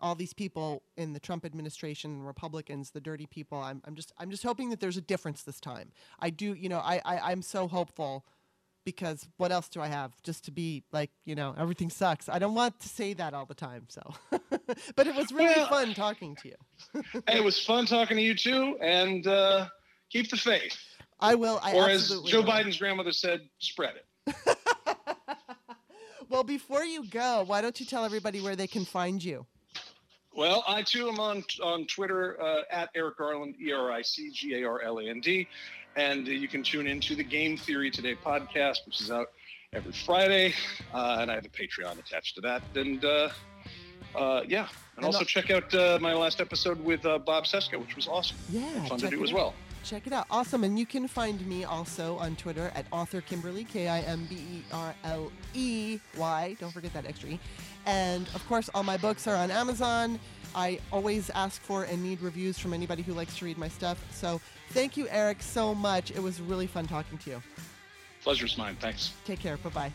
all these people in the Trump administration Republicans, the dirty people. I'm, I'm just I'm just hoping that there's a difference this time. I do, you know, I, I I'm so hopeful because what else do I have? Just to be like, you know, everything sucks. I don't want to say that all the time. So, but it was really Well- fun talking to you. Hey, it was fun talking to you too, and uh, keep the faith. I will. I or as Joe will. Biden's grandmother said, spread it. Well, before you go, why don't you tell everybody where they can find you? Well, I too am on on Twitter uh, at Eric Garland, E R I C G A R L A N D, and uh, you can tune into the Game Theory Today podcast, which is out every Friday, uh, and I have a Patreon attached to that. And uh, uh, yeah, and, And also the- check out uh, my last episode with uh, Bob Cesca, which was awesome. Yeah, fun to do as out. well. Check it out. Awesome. And you can find me also on Twitter at author Kimberly, K I M B E R L E Y. Don't forget that extra E. And of course, all my books are on Amazon. I always ask for and need reviews from anybody who likes to read my stuff. So thank you, Eric, so much. It was really fun talking to you. Pleasure's mine. Thanks. Take care. Bye bye.